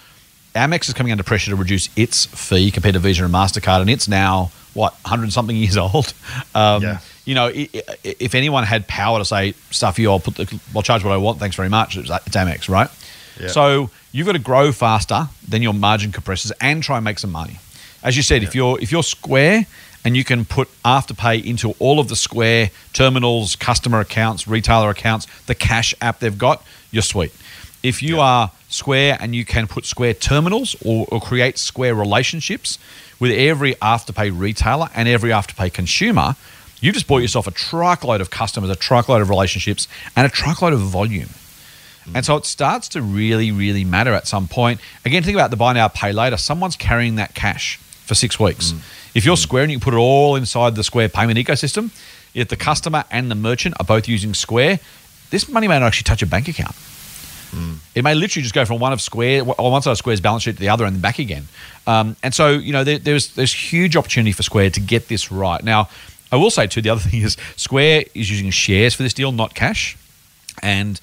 Amex is coming under pressure to reduce its fee compared to Visa and Mastercard, and it's now what 100 something years old. Um, Yeah. You know, if anyone had power to say stuff you, I'll put the, I'll charge what I want. Thanks very much. It's, it's Amex, right? Yeah. So you've got to grow faster than your margin compressors and try and make some money. As you said, if you're if you're Square and you can put Afterpay into all of the Square terminals, customer accounts, retailer accounts, the cash app they've got, you're sweet. If you are Square and you can put Square terminals or, or create Square relationships with every Afterpay retailer and every Afterpay consumer, you've just bought yourself a truckload of customers, a truckload of relationships, and a truckload of volume. And so it starts to really, really matter at some point. Again, think about the buy now, pay later. Someone's carrying that cash for six weeks. Mm. If you're mm. Square and you can put it all inside the Square payment ecosystem, if the customer and the merchant are both using Square, this money may not actually touch a bank account. Mm. It may literally just go from one of Square, or one side of Square's balance sheet to the other, and then back again. Um, and so, you know, there, there's there's huge opportunity for Square to get this right. Now, I will say too, the other thing is Square is using shares for this deal, not cash. And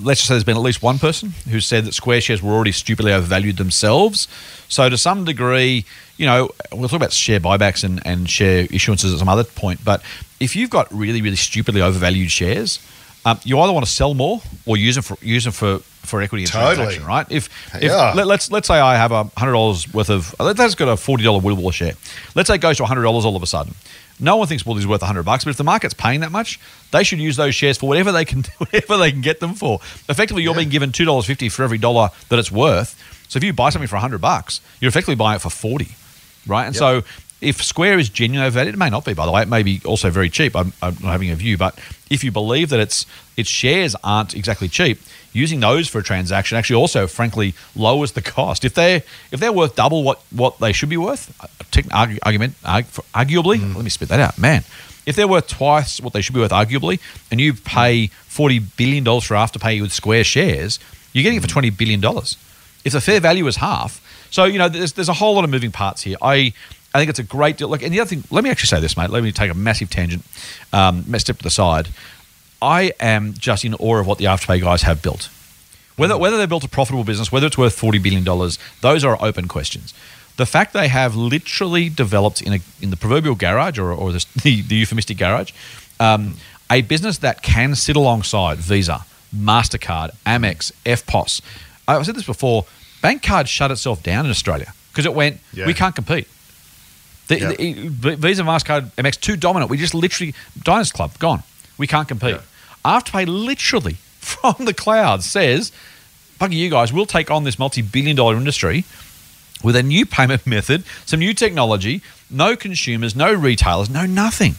let's just say there's been at least one person who said that Square shares were already stupidly overvalued themselves. So to some degree, you know, we'll talk about share buybacks and, and share issuances at some other point. But if you've got really, really stupidly overvalued shares, um, you either want to sell more or use them for use them for, for equity in Totally. transaction, right? If, if Yeah. let, let's let's say I have a hundred dollars worth of let- let's got a forty dollar Willable share. Let's say it goes to hundred dollars all of a sudden. No one thinks Woolies is worth hundred bucks, but if the market's paying that much, they should use those shares for whatever they can whatever they can get them for. Effectively, you're Yeah. being given two dollars fifty for every dollar that it's worth. So if you buy something for hundred bucks, you're effectively buying it for forty, right? And Yep. so if Square is genuinely overvalued, it may not be, by the way. It may be also very cheap. I'm, I'm not having a view, but if you believe that its its shares aren't exactly cheap, using those for a transaction actually also, frankly, lowers the cost. If they if they're worth double what what they should be worth, uh, argument arguably, let me spit that out, man. If they're worth twice what they should be worth, arguably, and you pay forty billion dollars for Afterpay with Square shares, you're getting it for twenty billion dollars if the fair value is half. So you know, there's there's a whole lot of moving parts here. I I think it's a great deal. Like, and the other thing, let me actually say this, mate. Let me take a massive tangent, um, step to the side. I am just in awe of what the Afterpay guys have built. Whether whether they built a profitable business, whether it's worth forty billion dollars, those are open questions. The fact they have literally developed in a in the proverbial garage or, or the, the, the euphemistic garage, um, a business that can sit alongside Visa, Mastercard, Amex, EFTPOS. I've said this before. Bank card shut itself down in Australia because it went. Yeah. We can't compete. The, Yeah. the- Visa, Mastercard, Amex too dominant. We just literally Diners Club gone. We can't compete. Afterpay literally from the cloud says, "Bugger you guys, we'll take on this multi-billion-dollar industry with a new payment method, some new technology, no consumers, no retailers, no nothing.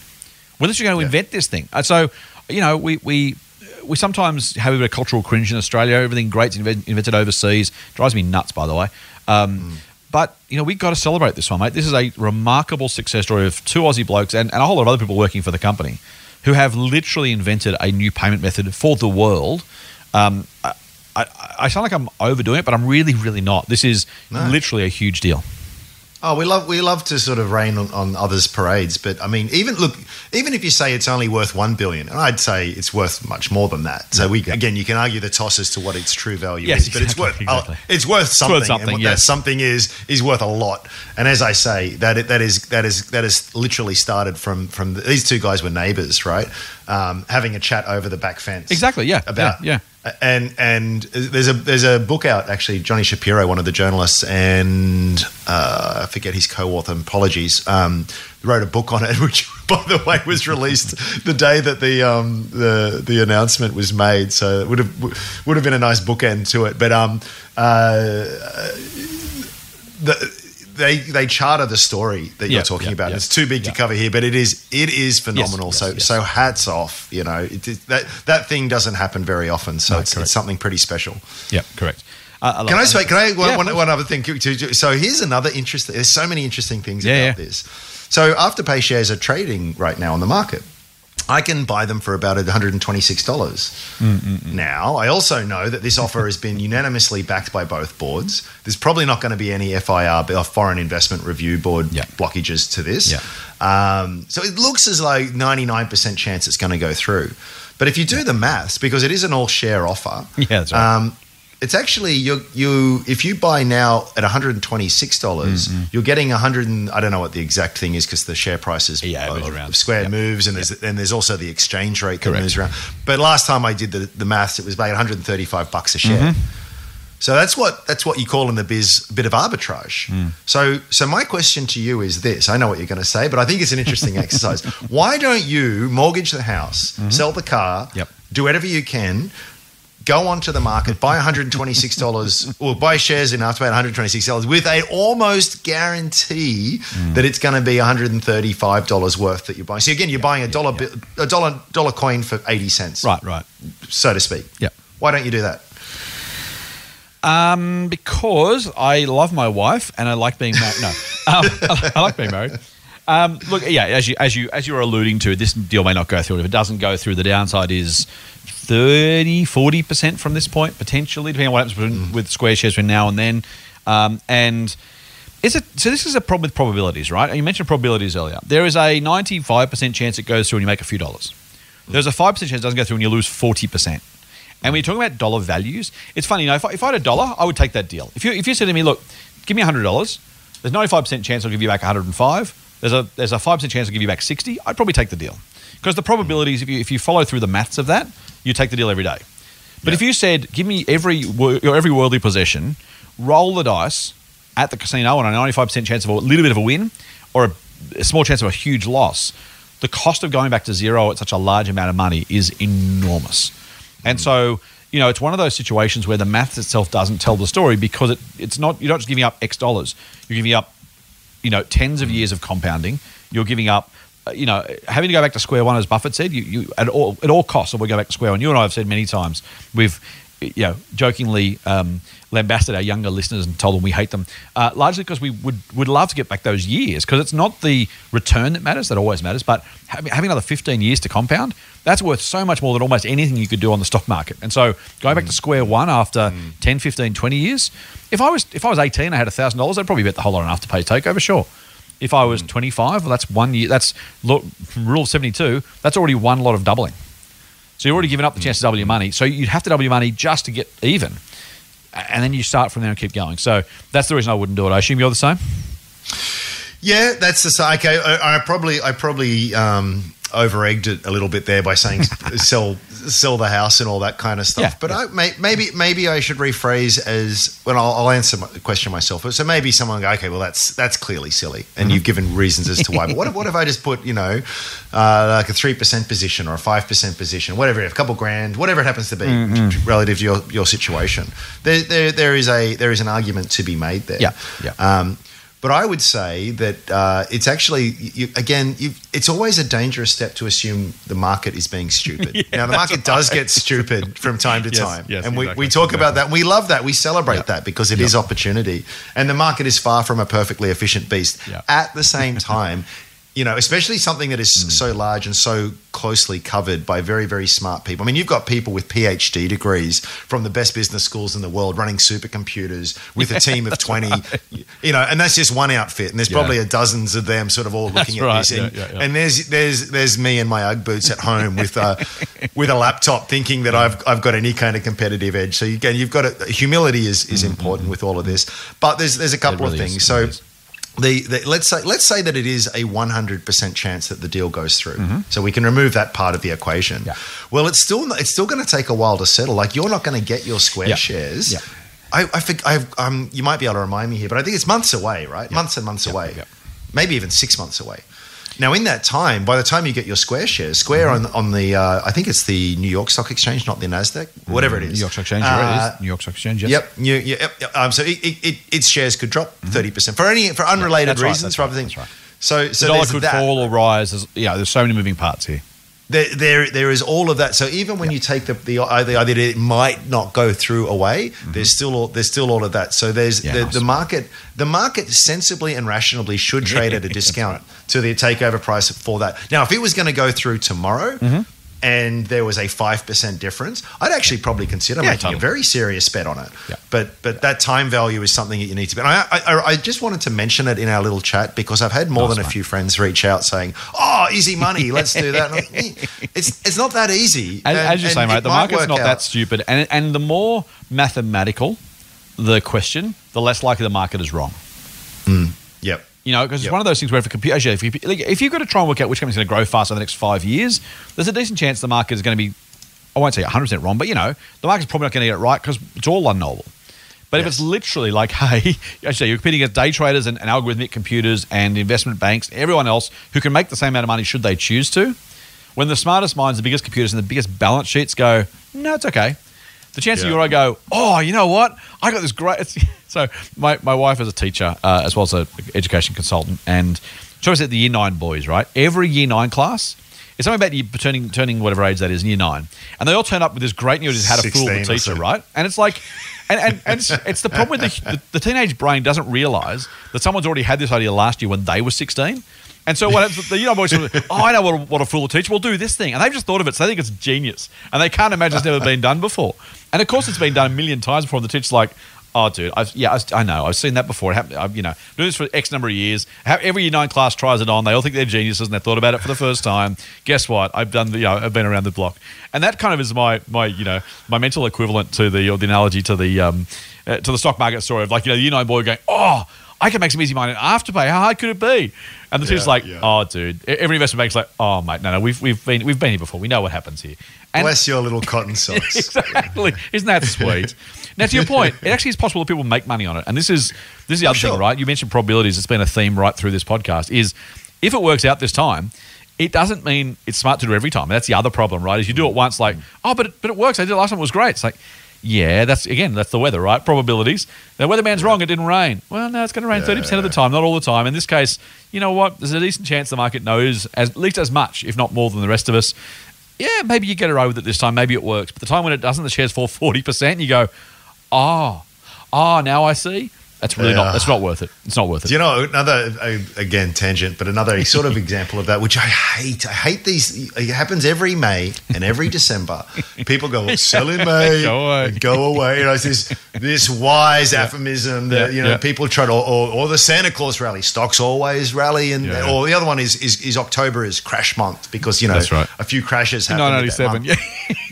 We're literally going to Yeah. invent this thing." So, you know, we we we sometimes have a bit of cultural cringe in Australia. Everything great's invented overseas. Drives me nuts, by the way. Um, But you know, we've got to celebrate this one, mate. This is a remarkable success story of two Aussie blokes and, and a whole lot of other people working for the company who have literally invented a new payment method for the world. Um, I, I, I sound like I'm overdoing it, but I'm really, really not. This is No. literally a huge deal. Oh, we love we love to sort of rain on, on others' parades, but I mean, even look, even if you say it's only worth one billion, and I'd say it's worth much more than that. So we again, you can argue the toss as to what its true value Yes, is, but it's worth exactly. uh, it's worth something. something, and what yes. that something is is worth a lot. And as I say, that it, that is that is that is literally started from from the, these two guys were neighbours, right? Um, having a chat over the back fence, Exactly, yeah, about yeah, and and there's a there's a book out actually Johnny Shapiro one of the journalists and uh, I forget his co-author apologies um, wrote a book on it which by the way was released the day that the um, the the announcement was made. So it would have would have been a nice bookend to it. But um uh, the they they charter the story that you're talking yeah, about. yeah. It's too big to cover here, but it is it is phenomenal. yes, so yes. so hats off. You know it, that that thing doesn't happen very often. So No, it's, it's something pretty special. Yeah, correct. Uh, love Can I say? Can I one, Yeah, one, one other thing? So here's another interesting. There's so many interesting things Yeah, about yeah. this. So Afterpay shares are trading right now on the market. I can buy them for about $126. Mm, Now, I also know that this offer has been unanimously backed by both boards. There's probably not going to be any FIR, or Foreign Investment Review Board, Yeah. blockages to this. Yeah. Um, so it looks as like 99% chance it's going to go through. But if you do the maths, because it is an all share offer, Yeah, that's right. um, it's actually you you if you buy now at one hundred and twenty six dollars, Mm-hmm. you're getting a hundred and I don't know what the exact thing is because the share price is Yeah, moves of- around. of Square Yep. moves and there's and there's also the exchange rate that Correct. moves around. But last time I did the, the maths, it was about one hundred and thirty five bucks a share. Mm-hmm. So that's what that's what you call in the biz a bit of arbitrage. Mm. So so my question to you is this: I know what you're going to say, but I think it's an interesting exercise. Why don't you mortgage the house, sell the car, Mm-hmm. Yep. do whatever you can, go onto the market, buy $126 or buy shares in after at $126 with a almost guarantee Mm. that it's going to be $135 worth that you're buying. So again, you're buying a dollar yeah. a dollar dollar coin for 80 cents, Right, right. so to speak. Yeah. Why don't you do that? Um, because I love my wife and I like being married. No, um, I, I like being married. Um, look, yeah, as you as you as you were alluding to, this deal may not go through. If it doesn't go through, the downside is 30, 40 percent from this point potentially, depending on what happens with Square shares between now and then. Um, and is it so? This is a problem with probabilities, right? You mentioned probabilities earlier. There is a ninety-five percent chance it goes through and you make a few dollars. There's a five percent chance it doesn't go through and you lose forty percent. And when you're talking about dollar values, it's funny. You know, if I, if I had a dollar, I would take that deal. If you if you said to me, look, give me hundred dollars, there's ninety-five percent chance I'll give you back one hundred and five. There's a there's a five percent chance I'll give you back sixty. I'd probably take the deal because the probabilities, if you if you follow through the maths of that, you take the deal every day. But if you said, give me every every worldly possession, roll the dice at the casino on a 95% chance of a little bit of a win or a, a small chance of a huge loss, the cost of going back to zero at such a large amount of money is enormous. And so, you know, it's one of those situations where the maths itself doesn't tell the story because it, it's not, you're not just giving up X dollars, you're giving up you know tens of years of compounding. You're giving up, you know, having to go back to square one, as Buffett said. You, you at all at all costs, or we go back to square one. You and I have said many times. We've, you know, jokingly um, lambasted our younger listeners and told them we hate them, uh, largely because we would would love to get back those years because it's not the return that matters. That always matters, but having, having another 15 years to compound. That's worth so much more than almost anything you could do on the stock market. And so going back to square one after 10, 15, 20 years, if I was if I was 18, I had $1,000, I'd probably bet the whole lot on Afterpay takeover, sure. If I was 25, well, that's one year. That's look, rule 72. That's already one lot of doubling. So you're already giving up the chance to double your money. So you'd have to double your money just to get even. And then you start from there and keep going. So that's the reason I wouldn't do it. I assume you're the same? Yeah, that's the same. Okay, I, I probably I probably um, over egged it a little bit there by saying sell sell the house and all that kind of stuff. Yeah, but yeah. I may, maybe maybe I should rephrase as well. I'll, I'll answer my, the question myself. So maybe someone go, okay, well that's that's clearly silly, and you've given reasons as to why. But what if, what if I just put you know uh, like a three percent position or a five percent position, whatever, a couple grand, whatever it happens to be relative to your, your situation. There, there there is a there is an argument to be made there. Yeah, yeah. Um, But I would say that uh, it's actually, you, again, you, it's always a dangerous step to assume the market is being stupid. now, the market does get stupid from time to Yes, time. yes, and we, exactly, we talk exactly. about that. We love that. We celebrate Yeah. that because it is opportunity. And the market is far from a perfectly efficient beast. Yeah. At the same time, you know, especially something that is Mm. so large and so closely covered by very, very smart people. I mean, you've got people with PhD degrees from the best business schools in the world running supercomputers with a team of 20, you know, and that's just one outfit. And there's Yeah. probably a dozens of them sort of all looking at right, this. And, yeah, yeah, yeah. and there's, there's, there's me in my Ugg boots at home with a, with a laptop thinking that I've, I've got any kind of competitive edge. So again, you've got a, humility is, is important with all of this, but there's, there's a couple Mm-hmm. really of things. is, So. The, the let's say let's say that it is a 100% chance that the deal goes through. Mm-hmm. So we can remove that part of the equation. Yeah. Well, it's still it's still going to take a while to settle. Like you're not going to get your Square Yeah. shares. Yeah. I, I think I've um, you might be able to remind me here, but I think it's months away, right? Months and months away. Maybe even six months away. Now, in that time, by the time you get your Square shares, Square Mm-hmm. on on the uh, I think it's the New York Stock Exchange, not the Nasdaq, whatever it is. New York Stock Exchange, Uh, right? It is. New York Stock Exchange, yes. Yep. You, yep, yep. Um, so it, it, it, its shares could drop 30 percent for any for unrelated right, reasons. right, other things. that's right. So The dollar could that. fall or rise. There's, yeah, there's so many moving parts here. There, there there is all of that. So even when you take the the idea that it might not go through away, there's still all, there's still all of that. So there's Mm-hmm. Yeah, the, the market the market sensibly and rationally should trade at a discount to the takeover price for that. Now, if it was going to go through tomorrow. Mm-hmm. And there was a five percent difference. I'd actually probably consider Yeah, making a very serious bet on it. Yeah. But but that time value is something that you need to. bet. I, I I just wanted to mention it in our little chat because I've had more Nice, than a few friends reach out saying, "Oh, easy money, let's do that." And it's it's not that easy. As, And- as you say, mate, the market's not out. that stupid. And, and the more mathematical the question, the less likely the market is wrong. Mm. Yep. You know, because Yep. it's one of those things where if a computer, actually, if, you, like, if you've got to try and work out which company's going to grow faster in the next five years, there's a decent chance the market is going to be, I won't say 100% wrong, but you know, the market's probably not going to get it right because it's all unknowable. But if it's literally like, hey, actually, you're competing against day traders and, and algorithmic computers and investment banks, everyone else who can make the same amount of money should they choose to, when the smartest minds, the biggest computers, and the biggest balance sheets go, no, it's okay. The chance Yeah. of you I go, oh, you know what? I got this great. So my, my wife is a teacher uh, as well as an education consultant, and she always at the year nine boys, right? Every year nine class. It's something about you turning turning whatever age that is in year nine, and they all turn up with this great news is how to fool the teacher, right? And it's like, and and, and it's, it's the problem with the, the, the teenage brain doesn't realize that someone's already had this idea last year when they were sixteen. And so what the you know boys, oh, I know what, what a fool a teacher will do this thing, and they've just thought of it, so they think it's genius, and they can't imagine it's never been done before. And of course, it's been done a million times before. And the teacher's like, "Oh, dude, I've, yeah, I, I know, I've seen that before. Happened, I've, you know, doing this for X number of years. Every year nine class tries it on. They all think they're geniuses, and they thought about it for the first time. Guess what? I've done the, you know, I've been around the block, and that kind of is my my you know my mental equivalent to the or the analogy to the um uh, to the stock market story of like you know the nine boy going, oh. I can make some easy money in afterpay. How hard could it be? And the Yeah, like, yeah. "Oh, dude." Every investment bank's like, "Oh, mate, no, no, we've we've been we've been here before. We know what happens here." And Bless your little cotton socks. exactly. Isn't that sweet? now, to your point, it actually is possible that people make money on it. And this is this is the other Sure. thing, right? You mentioned probabilities. It's been a theme right through this podcast. Is if it works out this time, it doesn't mean it's smart to do it every time. That's the other problem, right? Is you do it once, like, oh, but it, but it works. I did it last time. It was great. It's like. Yeah, that's again, that's the weather, right? Probabilities. The weatherman's wrong, it didn't rain. Well, no, it's going to rain 30% of the time, not all the time. In this case, you know what? There's a decent chance the market knows as, at least as much, if not more than the rest of us yeah, maybe you get away with it this time. Maybe it works. But the time when it doesn't, the shares fall forty percent. You go, oh, oh, now I see. That's really Yeah. not. That's not worth it. It's not worth it. Do you know another again tangent, but another sort of example of that, which I hate. I hate these. It happens every May and every December. People go sell in May, Go away. go away. You know, it's this this wise aphorism that Yeah, you know yeah. people try to, or, or the Santa Claus rally. Stocks always rally, and Yeah. or the other one is, is is October is crash month because you know right. a few crashes happen. Nine ninety seven. Yeah.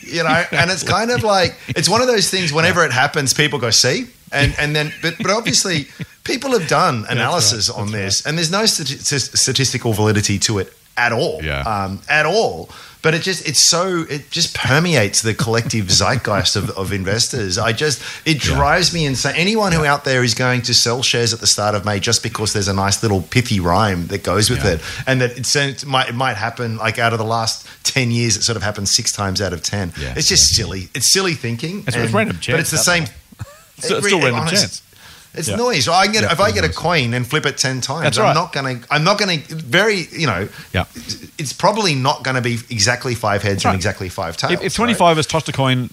you know and it's kind of like it's one of those things whenever it happens people go see and and then but, but obviously people have done analysis on this and there's no stati- statistical validity to it at all Yeah. um, at all. But it just it's so it just permeates the collective zeitgeist of, of investors. I just it drives me insane. Anyone who out there is going to sell shares at the start of may just because there's a nice little pithy rhyme that goes with Yeah. it. And that it's, it might it might happen like out of the last 10 years it sort of happens six times out of 10 Yeah, it's just silly. It's silly thinking. It's- it's and- random but it's the that same So it's still random honest- chance. It's Yeah. noise. I get Yeah, if I get a noise. coin and flip it ten times. That's I'm right. not gonna. I'm not gonna. Very. You know. Yeah. It's probably not going to be exactly five heads right. and exactly five tails. If, if right? 25 has tossed a coin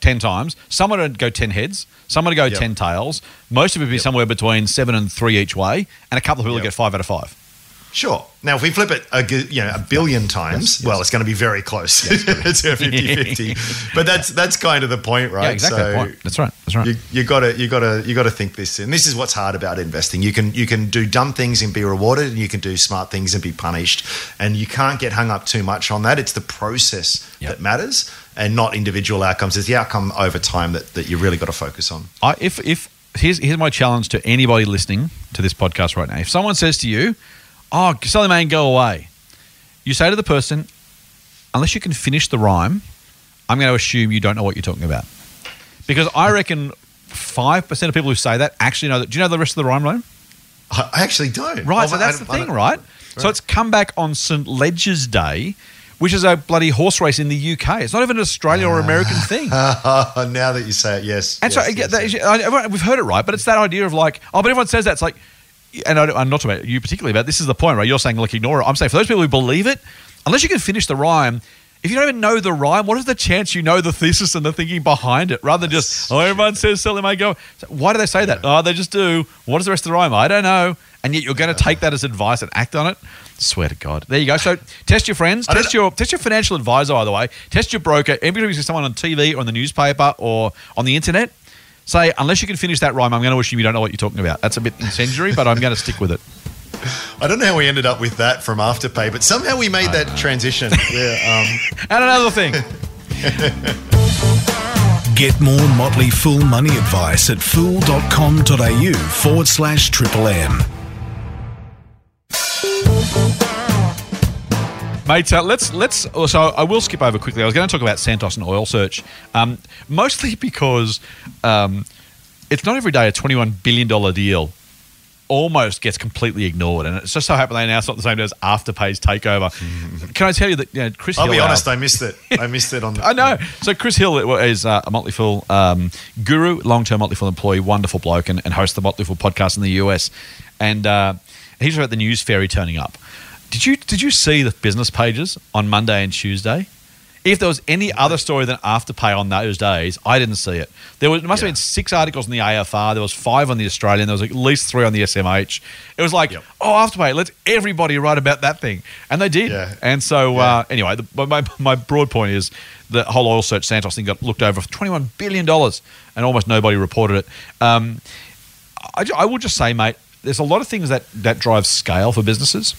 10 times, someone would go 10 heads, someone would go Yep. 10 tails. Most of it would be somewhere between seven and three each way, and a couple of people would Yep. get five out of five. Sure. Now, if we flip it a, you know, a billion times, well, it's going to be very close to a 50-50. but that's that's kind of the point, right? Yeah, exactly. So Point. That's right. That's right. You, you gotta you gotta you gotta think this and this is what's hard about investing you can you can do dumb things and be rewarded and you can do smart things and be punished and you can't get hung up too much on that it's the process Yep. that matters and not individual outcomes it's the outcome over time that, that you really got to focus on I, if if here's here's my challenge to anybody listening to this podcast right now. If someone says to you, "Oh, Sally Man, go away," you say to the person, "Unless you can finish the rhyme, I'm going to assume you don't know what you're talking about," because I reckon five percent of people who say that actually know that. Do you know the rest of the rhyme, Rome? I actually don't Right, Oh, so that's the thing, right? So it's come back on St. Leger's Day, which is a bloody horse race in the UK. It's not even an Australia or American thing. now that you say it yes And yes, so yes, that yes. I- we've heard it right, but it's that idea of like, oh, but everyone says that. It's like, and I, I'm not talking about you particularly, but this is the point, right? You're saying like ignore it. I'm saying for those people who believe it, unless you can finish the rhyme. If you don't even know the rhyme, what is the chance you know the thesis and the thinking behind it, rather than just oh, everyone says Sally May go. Why do they say that? Oh, they just do. What is the rest of the rhyme? I don't know. And yet you're going to take that as advice and act on it. Swear to God. There you go. So test your friends. Test your test your financial advisor. By the way, test your broker. Every time you see someone on TV or in the newspaper or on the internet, say unless you can finish that rhyme, I'm going to assume you don't know what you're talking about. That's a bit incendiary, but I'm going to stick with it. I don't know how we ended up with that from Afterpay but somehow we made that transition yeah um, And another thing. Get more Motley Fool money advice at fool.com.au forward slash triple M. Mate, uh, let's let's. So I will skip over quickly. I was going to talk about Santos and oil search, um, mostly because um, it's not every day a twenty-one billion dollar deal almost gets completely ignored, and it's just so happened they announced it the same day as Afterpay's takeover. Can I tell you that you know, Chris? I'll Hill, be our- honest I missed it I missed it on the I know. So Chris Hill is uh, a Motley Fool um, guru, long-term Motley Fool employee, wonderful bloke, and, and hosts the Motley Fool podcast in the US. And uh, he's about the news fairy turning up. Did you did you see the business pages on Monday and Tuesday? If there was any other story than Afterpay on those days, I didn't see it. There was, must have been six articles in the AFR. There was five on the Australian. There was at least three on the SMH. It was like, Yep. oh, Afterpay, let's everybody write about that thing, and they did. Yeah. And so, Yeah. uh, anyway, the, my- my, my broad point is the whole oil search Santos thing got looked over for $21 billion and almost nobody reported it. Um, I, I will just say, mate, there's a lot of things that, that drive scale for businesses.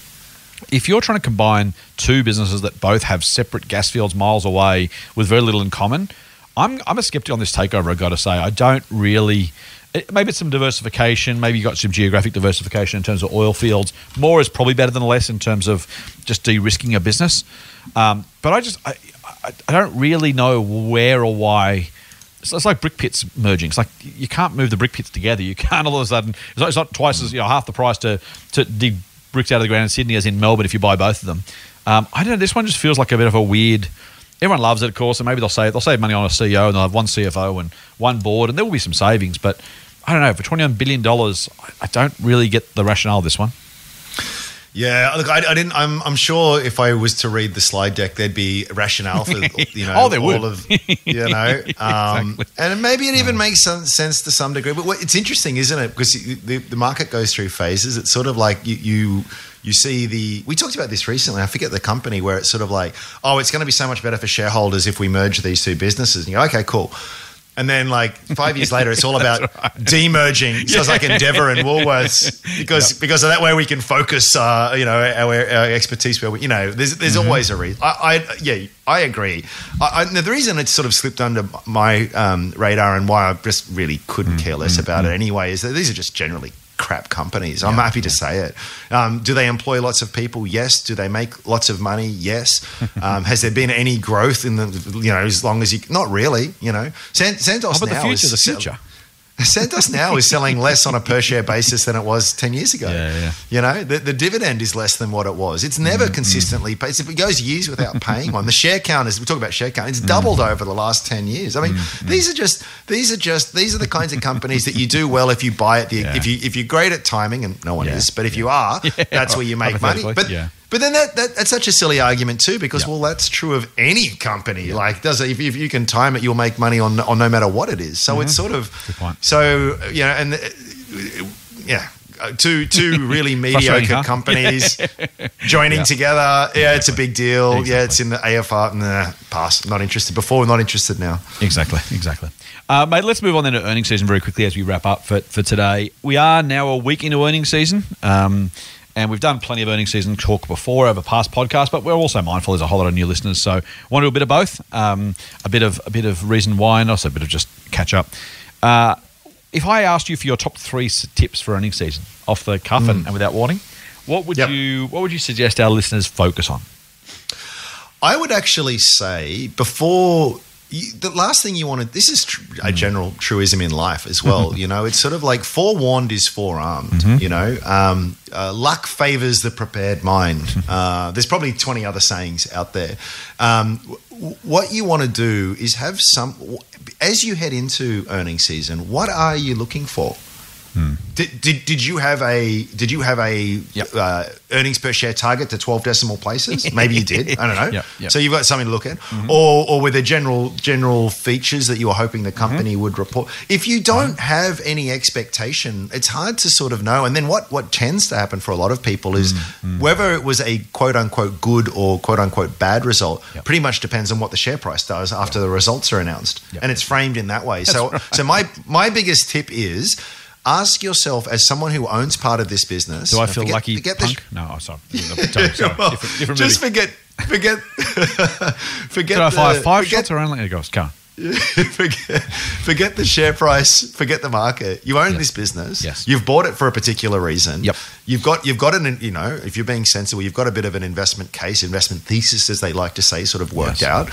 If you're trying to combine two businesses that both have separate gas fields miles away with very little in common, I'm, I'm a skeptic on this takeover, I've got to say. I don't really. It, maybe it's some diversification. Maybe you got some geographic diversification in terms of oil fields. More is probably better than less in terms of just de-risking a business. Um, but I just I, I, I don't really know where or why. It's, it's like brick pits merging. It's like you can't move the brick pits together. You can't all of a sudden. It's not, it's not twice as you know half the price to to dig bricks out of the ground in Sydney as in Melbourne if you buy both of them. Um, I don't know. This one just feels like a bit of a weird. Everyone loves it, of course, and maybe they'll save they'll save money on a CEO and they'll have one CFO and one board, and there will be some savings. But I don't know. For twenty one billion dollars, I, I don't really get the rationale of this one. Yeah, look, I, I didn't. I'm, I'm sure if I was to read the slide deck, there'd be rationale for you know Oh, there would. all of you know, um, Exactly. and maybe it even makes some sense to some degree. But what, it's interesting, isn't it? Because the, the market goes through phases. It's sort of like you. you you see the we talked about this recently i forget the company where it's sort of like oh it's going to be so much better for shareholders if we merge these two businesses and you go okay cool and then like five years later it's all about demerging. So it's like endeavor and woolworths because because of that way we can focus uh, you know our, our expertise where we, you know there's there's always a reason I, I yeah I agree. I, I, the reason it's sort of slipped under my um, radar and why I just really couldn't care less about it anyway is that these are just generally crap companies. I'm happy to say it. Um, do they employ lots of people? Yes. Do they make lots of money? Yes. Um, has there been any growth in the you know as long as you not really you know San, Santos Oh, but the future, is the future. Santos now is selling less on a per share basis than it was 10 years ago. Yeah, yeah. You know, the, the dividend is less than what it was. It's never Mm-hmm. consistently paid. If it goes years without paying one, the share count is, we talk about share count, it's doubled over the last 10 years. I mean, these are just, these are just, these are the kinds of companies that you do well if you buy it. The, Yeah. If you, if you're great at timing, and no one is, but if you are, that's where you make money. But, yeah. But then that, that that's such a silly argument too, because Yeah. well, that's true of any company. Like, does it, if, if you can time it, you'll make money on on no matter what it is. So it's sort of Mm-hmm. So you know, and uh, yeah. uh, Two two really mediocre huh? companies joining Yeah. together. Yeah, it's a big deal. Yeah, it's in the AFR. Nah, pass. Not interested before. Not interested now. Exactly, exactly. Uh, mate, let's move on then to earnings season very quickly as we wrap up for, for today. We are now a week into earnings season, um, and we've done plenty of earnings season talk before over past podcasts, but we're also mindful there's a whole lot of new listeners, so want to do a bit of both, um, a bit of a bit of reason why, and also a bit of just catch up. Uh, if I asked you for your top three tips for earnings season off the cuff and, and without warning, what would Yep. you what would you suggest our listeners focus on? I would actually say before you, the last thing you want to. This is tr- a general truism in life as well. you know, it's sort of like forewarned is forearmed. You know, um, uh, luck favors the prepared mind. Uh, there's probably 20 other sayings out there. Um, w- what you want to do is have some. As you head into earning season, what are you looking for? Hmm. Did, did, did you have a did you have a Yep. uh, earnings per share target to twelve decimal places? Maybe you did. I don't know. Yep, yep. So you've got something to look at, mm-hmm. or or were there general general features that you were hoping the mm-hmm. company would report? If you don't mm-hmm. have any expectation, it's hard to sort of know. And then what what tends to happen for a lot of people is whether it was a quote unquote good or quote unquote bad result, pretty much depends on what the share price does after the results are announced, and it's framed in that way. So so my my biggest tip is. Ask yourself, as someone who owns part of this business, Do I feel forget- lucky? forget the punk? no, oh, sorry. sorry, sorry. well, different, different just movie. forget, forget, forget. Did I fire the- five forget, shots or only? It goes, come forget, forget the share price. Forget the market. You own this business. Yes. You've bought it for a particular reason. Yep. You've got you've got an you know if you're being sensible, you've got a bit of an investment case, investment thesis, as they like to say, sort of worked Yes. out.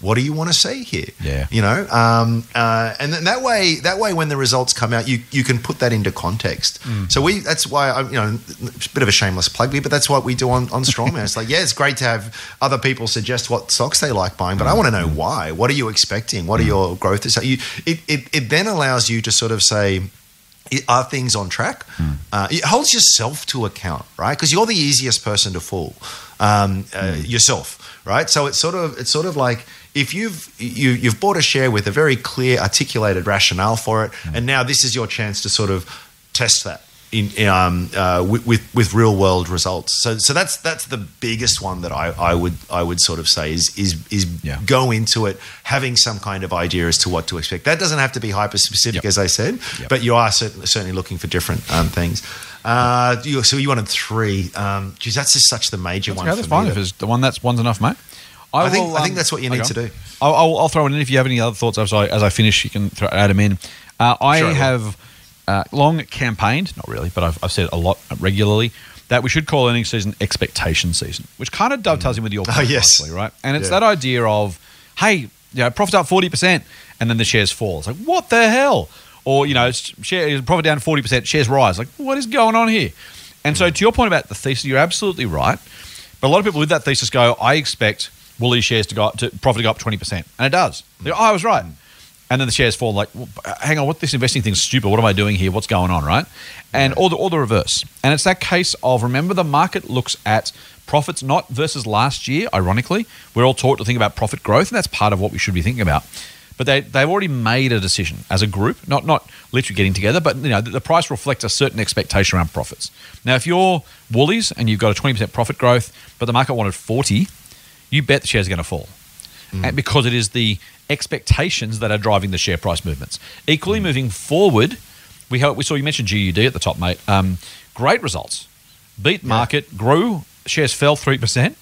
What do you want to see here? Yeah. You know, um, uh, and then that way, that way, when the results come out, you you can put that into context. Mm. So we, that's why I, you know, it's a bit of a shameless plug, but that's what we do on on Strawman. it's like, yeah, it's great to have other people suggest what stocks they like buying, but I want to know why. What are you expecting? What are your growth? Is you it, it it then allows you to sort of say. Are things on track? Uh, it holds yourself to account, right? Because you're the easiest person to fool, um, uh, yourself, right? So it's sort of it's sort of like if you've you, you've bought a share with a very clear, articulated rationale for it, and now this is your chance to sort of test that in um, uh, with, with with real world results. So so that's that's the biggest one that I, I would I would sort of say is is is Yeah. go into it having some kind of idea as to what to expect. That doesn't have to be hyper specific, Yep. as I said, Yep. but you are certainly, certainly looking for different um, things. Uh, you, so you wanted three. Um, geez, that's just such the major That's one. okay, for that's me fine. If it's the one that's one's enough, mate. I think- will, I think that's what you need okay. to do. I'll, I'll, I'll throw it in if you have any other thoughts as I as I finish. You can throw, add them in. Uh, I Sure have uh, long campaigned, not really, but I've, I've said it a lot regularly that we should call earnings season expectation season, which kind of dovetails in with your point, Oh, yes. actually, right? And it's Yeah. that idea of, hey, you know, profit up forty percent, and then the shares fall. It's like what the hell? Or you know, share profit down forty percent, shares rise. Like what is going on here? And so, to your point about the thesis, you're absolutely right. But a lot of people with that thesis go, I expect Woolies shares to go up, to profit to go up 20%. And it does. Mm. Go, oh, I was right. Mm. And then the shares fall like, well, uh, hang on, what this investing thing's stupid. What am I doing here? What's going on, right? And or the, or the reverse. And it's that case of remember the market looks at profits not versus last year, ironically. We're all taught to think about profit growth, and that's part of what we should be thinking about. But they, they've already made a decision as a group, not not literally getting together, but you know the, the price reflects a certain expectation around profits. Now, if you're Woolies and you've got a twenty percent profit growth, but the market wanted forty, you bet the shares are going to fall, and because it is the expectations that are driving the share price movements. Equally, moving forward, we we saw you mentioned GUD at the top, mate. Um, great results, beat market, grew shares fell three percent.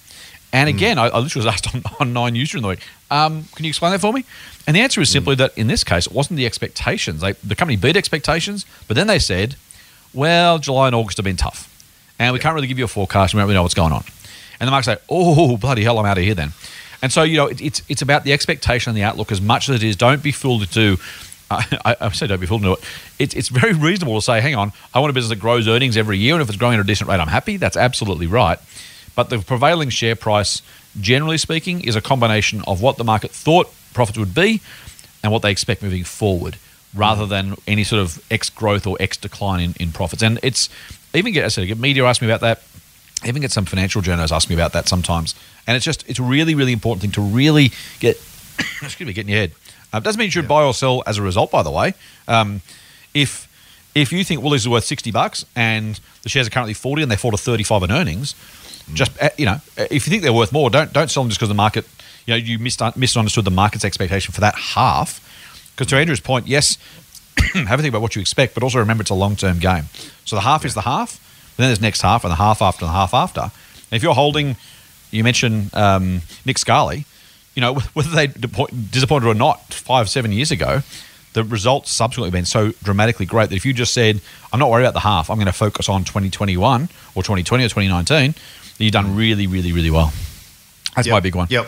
And again, I, I literally was asked on, on Nine News during the week, um, can you explain that for me? And the answer is simply that in this case, it wasn't the expectations. They, the company beat expectations, but then they said, well, July and August have been tough. And we can't really give you a forecast. We don't really know what's going on. And the market say, oh, bloody hell, I'm out of here then. And so, you know, it, it's, it's about the expectation and the outlook as much as it is. Don't be fooled into I, I say don't be fooled into it. It's, it's very reasonable to say, hang on, I want a business that grows earnings every year, and if it's growing at a decent rate, I'm happy. That's absolutely right. But the prevailing share price, generally speaking, is a combination of what the market thought profits would be and what they expect moving forward, rather than any sort of X growth or X decline in, in profits. And it's even I said, media asked me about that. I even get some financial journalists ask me about that sometimes. And it's just it's a really really important thing to really get excuse me get in your head. Uh, doesn't mean you should buy or sell as a result, by the way. Um, if if you think Woolies is worth sixty bucks and the shares are currently forty and they fall to thirty five in earnings, just uh, you know, if you think they're worth more, don't don't sell them just because the market, you know, you mis- misunderstood the market's expectation for that half. Because to Andrew's point, yes, have a think about what you expect, but also remember it's a long term game. So the half is the half, then there's next half and the half after and the half after. And if you're holding, you mentioned um, Nick Scali, you know, whether they disappointed or not five, seven years ago, the results subsequently have been so dramatically great that if you just said, I'm not worried about the half, I'm going to focus on 2021 or 2020 or 2019, then you've done really, really, really well. That's Yep. my big one. Yep.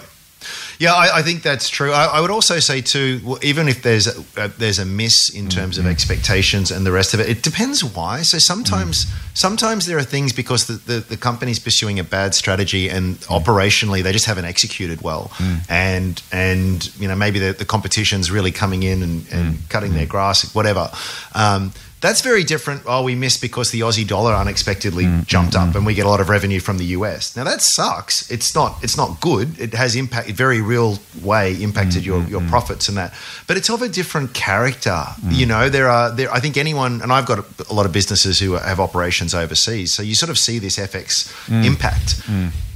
Yeah, I, I think that's true. I, I would also say too, well, even if there's a, uh, there's a miss in terms Mm-hmm. of expectations and the rest of it, it depends why. So sometimes Mm. sometimes there are things because the, the, the company's pursuing a bad strategy and Mm. operationally they just haven't executed well, and and you know maybe the, the competition's really coming in and, and Mm. cutting their grass, whatever. Um, that's very different. Oh, we missed because the Aussie dollar unexpectedly Mm, jumped up, and we get a lot of revenue from the US. Now that sucks. It's not. It's not good. It has impact. Very real way impacted your Mm, your profits and that. But it's of a different character. Mm. You know, there are there. I think anyone, and I've got a, a lot of businesses who have operations overseas, so you sort of see this FX Mm. impact.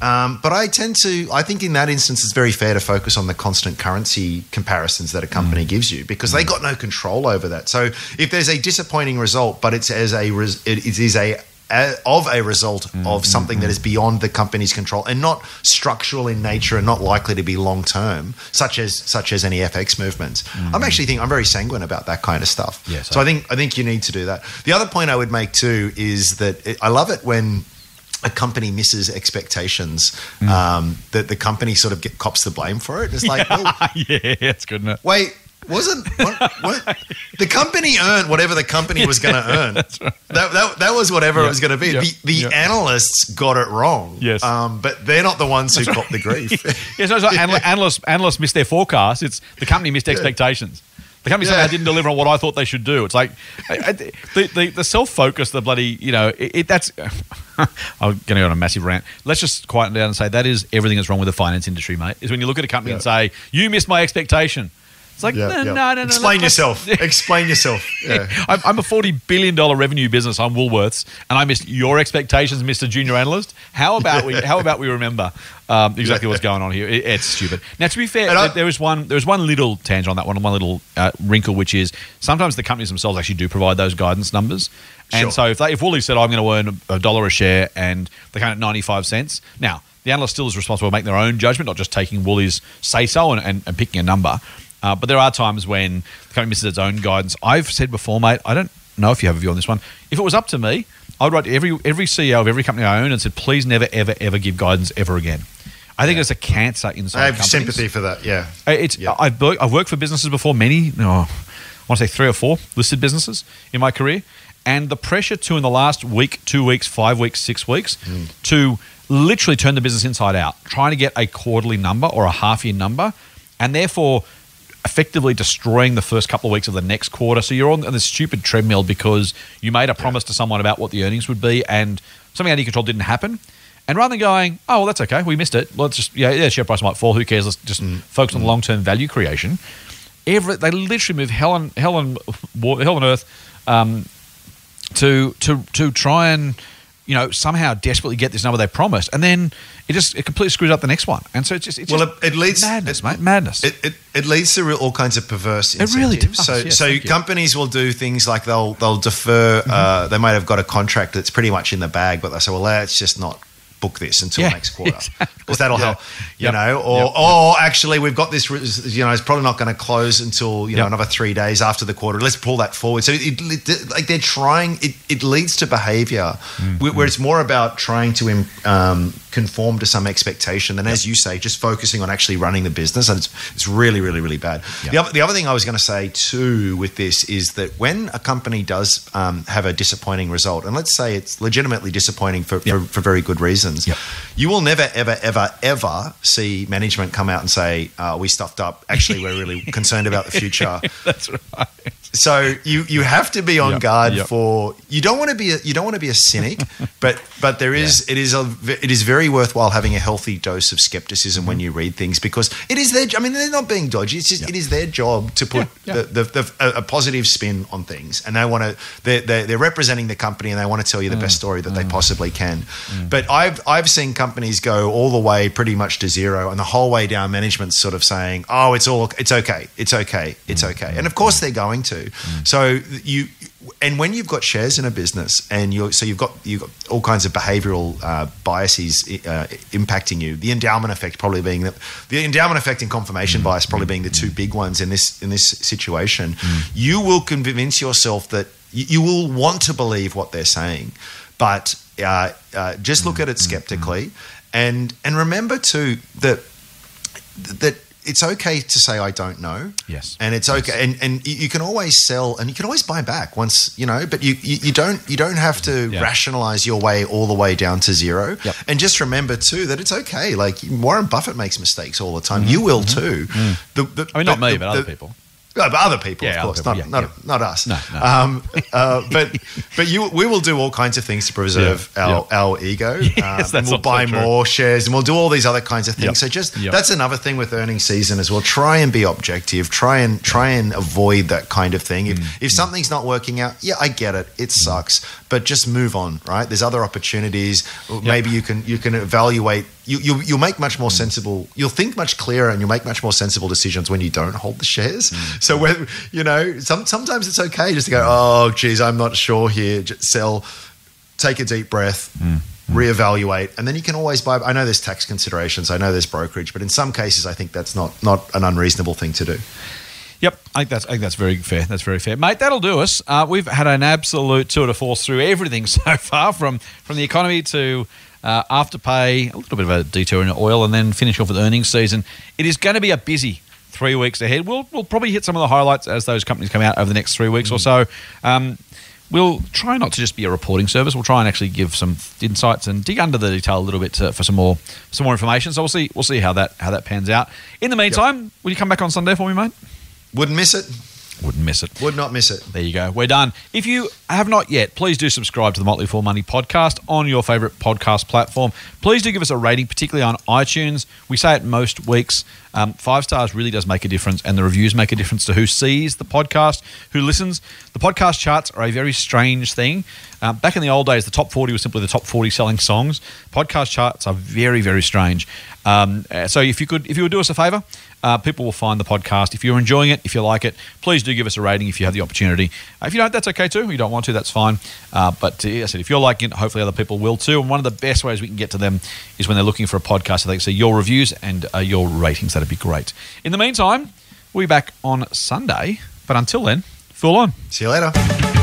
Um, but I tend to. I think in that instance, it's very fair to focus on the constant currency comparisons that a company gives you because they got no control over that. So if there's a disappointing result, but it's as a res- it is a of a result mm, of something that mm, is mm. beyond the company's control and not structural in nature and not likely to be long term, such as such as any FX movements. I'm actually think I'm very sanguine about that kind of stuff. Yes, so I- think I think you need to do that. The other point I would make too is that it, I love it when a company misses expectations um, that the company sort of get, cops the blame for it. It's like, well, yeah, it's good, isn't it? wait, wasn't what, what, the company earned whatever the company was going to earn? That, that that was whatever Yeah, it was going to be. yeah, the the yeah. analysts got it wrong. Yes. um, but they're not the ones who caught the grief. Yeah, so it's like anal- analysts, analysts missed their forecast. It's the company missed expectations. The company somehow Yeah. didn't deliver on what I thought they should do. It's like the, the, the self focus, the bloody, you know, it, it, that's. I'm going to go on a massive rant. Let's just quieten down and say that is everything that's wrong with the finance industry, mate. Is when you look at a company and say, you missed my expectation. It's like, Yeah, no, yeah. no, no, no. Explain let's- yourself. Explain yourself. Yeah. I'm, I'm a forty billion dollar revenue business. I'm Woolworths, and I missed your expectations, Mister Junior Analyst. How about we? How about we remember um, exactly what's going on here? It- it's stupid. Now, to be fair, I- there- there was one. There was one little tangent on that one. And one little uh, wrinkle, which is sometimes the companies themselves actually do provide those guidance numbers. And Sure. so, if they, if Woolies said, "I'm going to earn a dollar a share," and they come at ninety five cents, now the analyst still is responsible for making their own judgment, not just taking Woolies' say so and, and, and picking a number. Uh, but there are times when the company misses its own guidance. I've said before, mate, I don't know if you have a view on this one. If it was up to me, I would write to every every CEO of every company I own and said, please never, ever, ever give guidance ever again. I think it's a cancer inside I have companies. sympathy for that. Yeah. Uh, It's Yeah. I've, worked, I've worked for businesses before, many, no, I want to say three or four listed businesses in my career, and the pressure to in the last week, two weeks, five weeks, six weeks, Hmm. to literally turn the business inside out, trying to get a quarterly number or a half year number, and therefore effectively destroying the first couple of weeks of the next quarter. So you're on this stupid treadmill because you made a promise to someone about what the earnings would be, and something out of your control didn't happen. And rather than going, oh well, that's okay, we missed it. Let's just yeah, yeah, share price might fall. Who cares? Let's just focus on long term value creation. Every they literally move hell and hell and hell and earth um, to to to try and you know somehow desperately get this number they promised, and then it just it completely screws up the next one. And so it's just it's Well, just it, it leads madness, it- mate, madness. It, it, it leads to real, all kinds of perverse Incentives. It really does, So, yes, so thank you. companies will do things like they'll they'll defer. Mm-hmm. Uh, they might have got a contract that's pretty much in the bag, but they say, well, that's just not book this until Yeah, next quarter exactly. because that'll Yeah. help, you Yep. know. Or, Yep. or actually, we've got this. You know, it's probably not going to close until you know Yep. another three days after the quarter. Let's pull that forward. So it, it like they're trying. It, it leads to behaviour Mm, where, where it's more about trying to um, conform to some expectation than, as you say, just focusing on actually running the business. And it's it's really, really, really bad. The other the other thing I was going to say too with this is that when a company does um, have a disappointing result, and let's say it's legitimately disappointing for, for, for very good reasons, Yep. you will never, ever, ever, ever see management come out and say, uh, "We stuffed up. Actually, we're really concerned about the future." That's right. So you you have to be on Yep, guard yep. for you don't want to be a, you don't want to be a cynic, but but there is it is a it is very worthwhile having a healthy dose of skepticism Mm-hmm. when you read things because it is their I mean they're not being dodgy. It's just it is their job to put Yeah, yeah. The, the, the a, a positive spin on things, and they want to they're, they're, they're representing the company and they want to tell you the Mm. best story that they mm. possibly can. Mm. But I've I've seen companies go all the way pretty much to zero, and the whole way down, management's sort of saying, "Oh, it's all it's okay, it's okay, it's mm, okay," and of course they're going to. So you and when you've got shares in a business and you so you've got you've got all kinds of behavioral uh, biases uh, impacting you the endowment effect probably being the, the endowment effect and confirmation bias probably being the two big ones in this in this situation. You will convince yourself that you, you will want to believe what they're saying but uh, uh, just look at it skeptically. And and remember too that that it's okay to say I don't know. Yes. And it's okay and, and you can always sell and you can always buy back once, you know, but you, you, you don't you don't have to Yeah. rationalize your way all the way down to zero. Yep. And just remember too that it's okay. Like Warren Buffett makes mistakes all the time. You will too. The- the- Mm-hmm. I mean, not the- me, the- but other the- people. No, but other people, Yeah, of course, people, not yeah, not, not us. No, no. Um, uh, but but you, we will do all kinds of things to preserve Yeah, our, our ego. Yes, um, we'll buy true. more shares, and we'll do all these other kinds of things. Yep. So just Yep. that's another thing with earnings season as well. Try and be objective. Try and try and avoid that kind of thing. If Mm, if something's not working out, yeah, I get it. It sucks, but just move on. Right? There's other opportunities. Maybe you can you can evaluate. You, you, you'll make much Mm. more sensible. You'll think much clearer, and you'll make much more sensible decisions when you don't hold the shares. Mm. So when you know, some, sometimes it's okay just to go. Oh, geez, I'm not sure here. Just sell. Take a deep breath. Mm. Reevaluate, and then you can always buy. I know there's tax considerations. I know there's brokerage, but in some cases, I think that's not not an unreasonable thing to do. Yep, I think that's I think that's very fair. That's very fair, mate. That'll do us. Uh, we've had an absolute tour de force through everything so far, from from the economy to uh, afterpay, a little bit of a detour in oil, and then finish off with earnings season. It is going to be a busy three weeks ahead. We'll we'll probably hit some of the highlights as those companies come out over the next three weeks or so. Um, We'll try not to just be a reporting service. We'll try and actually give some insights and dig under the detail a little bit to, for some more some more information. So we'll see we'll see how that how that pans out. In the meantime, will you come back on Sunday for me, mate? Wouldn't miss it. Wouldn't miss it. Would not miss it. There you go. We're done. If you have not yet, please do subscribe to the Motley Fool Money podcast on your favorite podcast platform. Please do give us a rating, particularly on iTunes. We say it most weeks. Um, five stars really does make a difference, and the reviews make a difference to who sees the podcast, who listens. The podcast charts are a very strange thing. Um, back in the old days, the top 40 was simply the top 40 selling songs. Podcast charts are very, very strange. Um, uh, so if you could, if you would do us a favor, uh, people will find the podcast. If you're enjoying it, if you like it, please do give us a rating if you have the opportunity. Uh, if you don't, that's okay too. If you don't want to, that's fine. Uh, but uh, I said, if you're liking it, hopefully other people will too. And one of the best ways we can get to them is when they're looking for a podcast so they can see your reviews and uh, your ratings. That'd be great. In the meantime, we'll be back on Sunday. But until then, Fool on. See you later.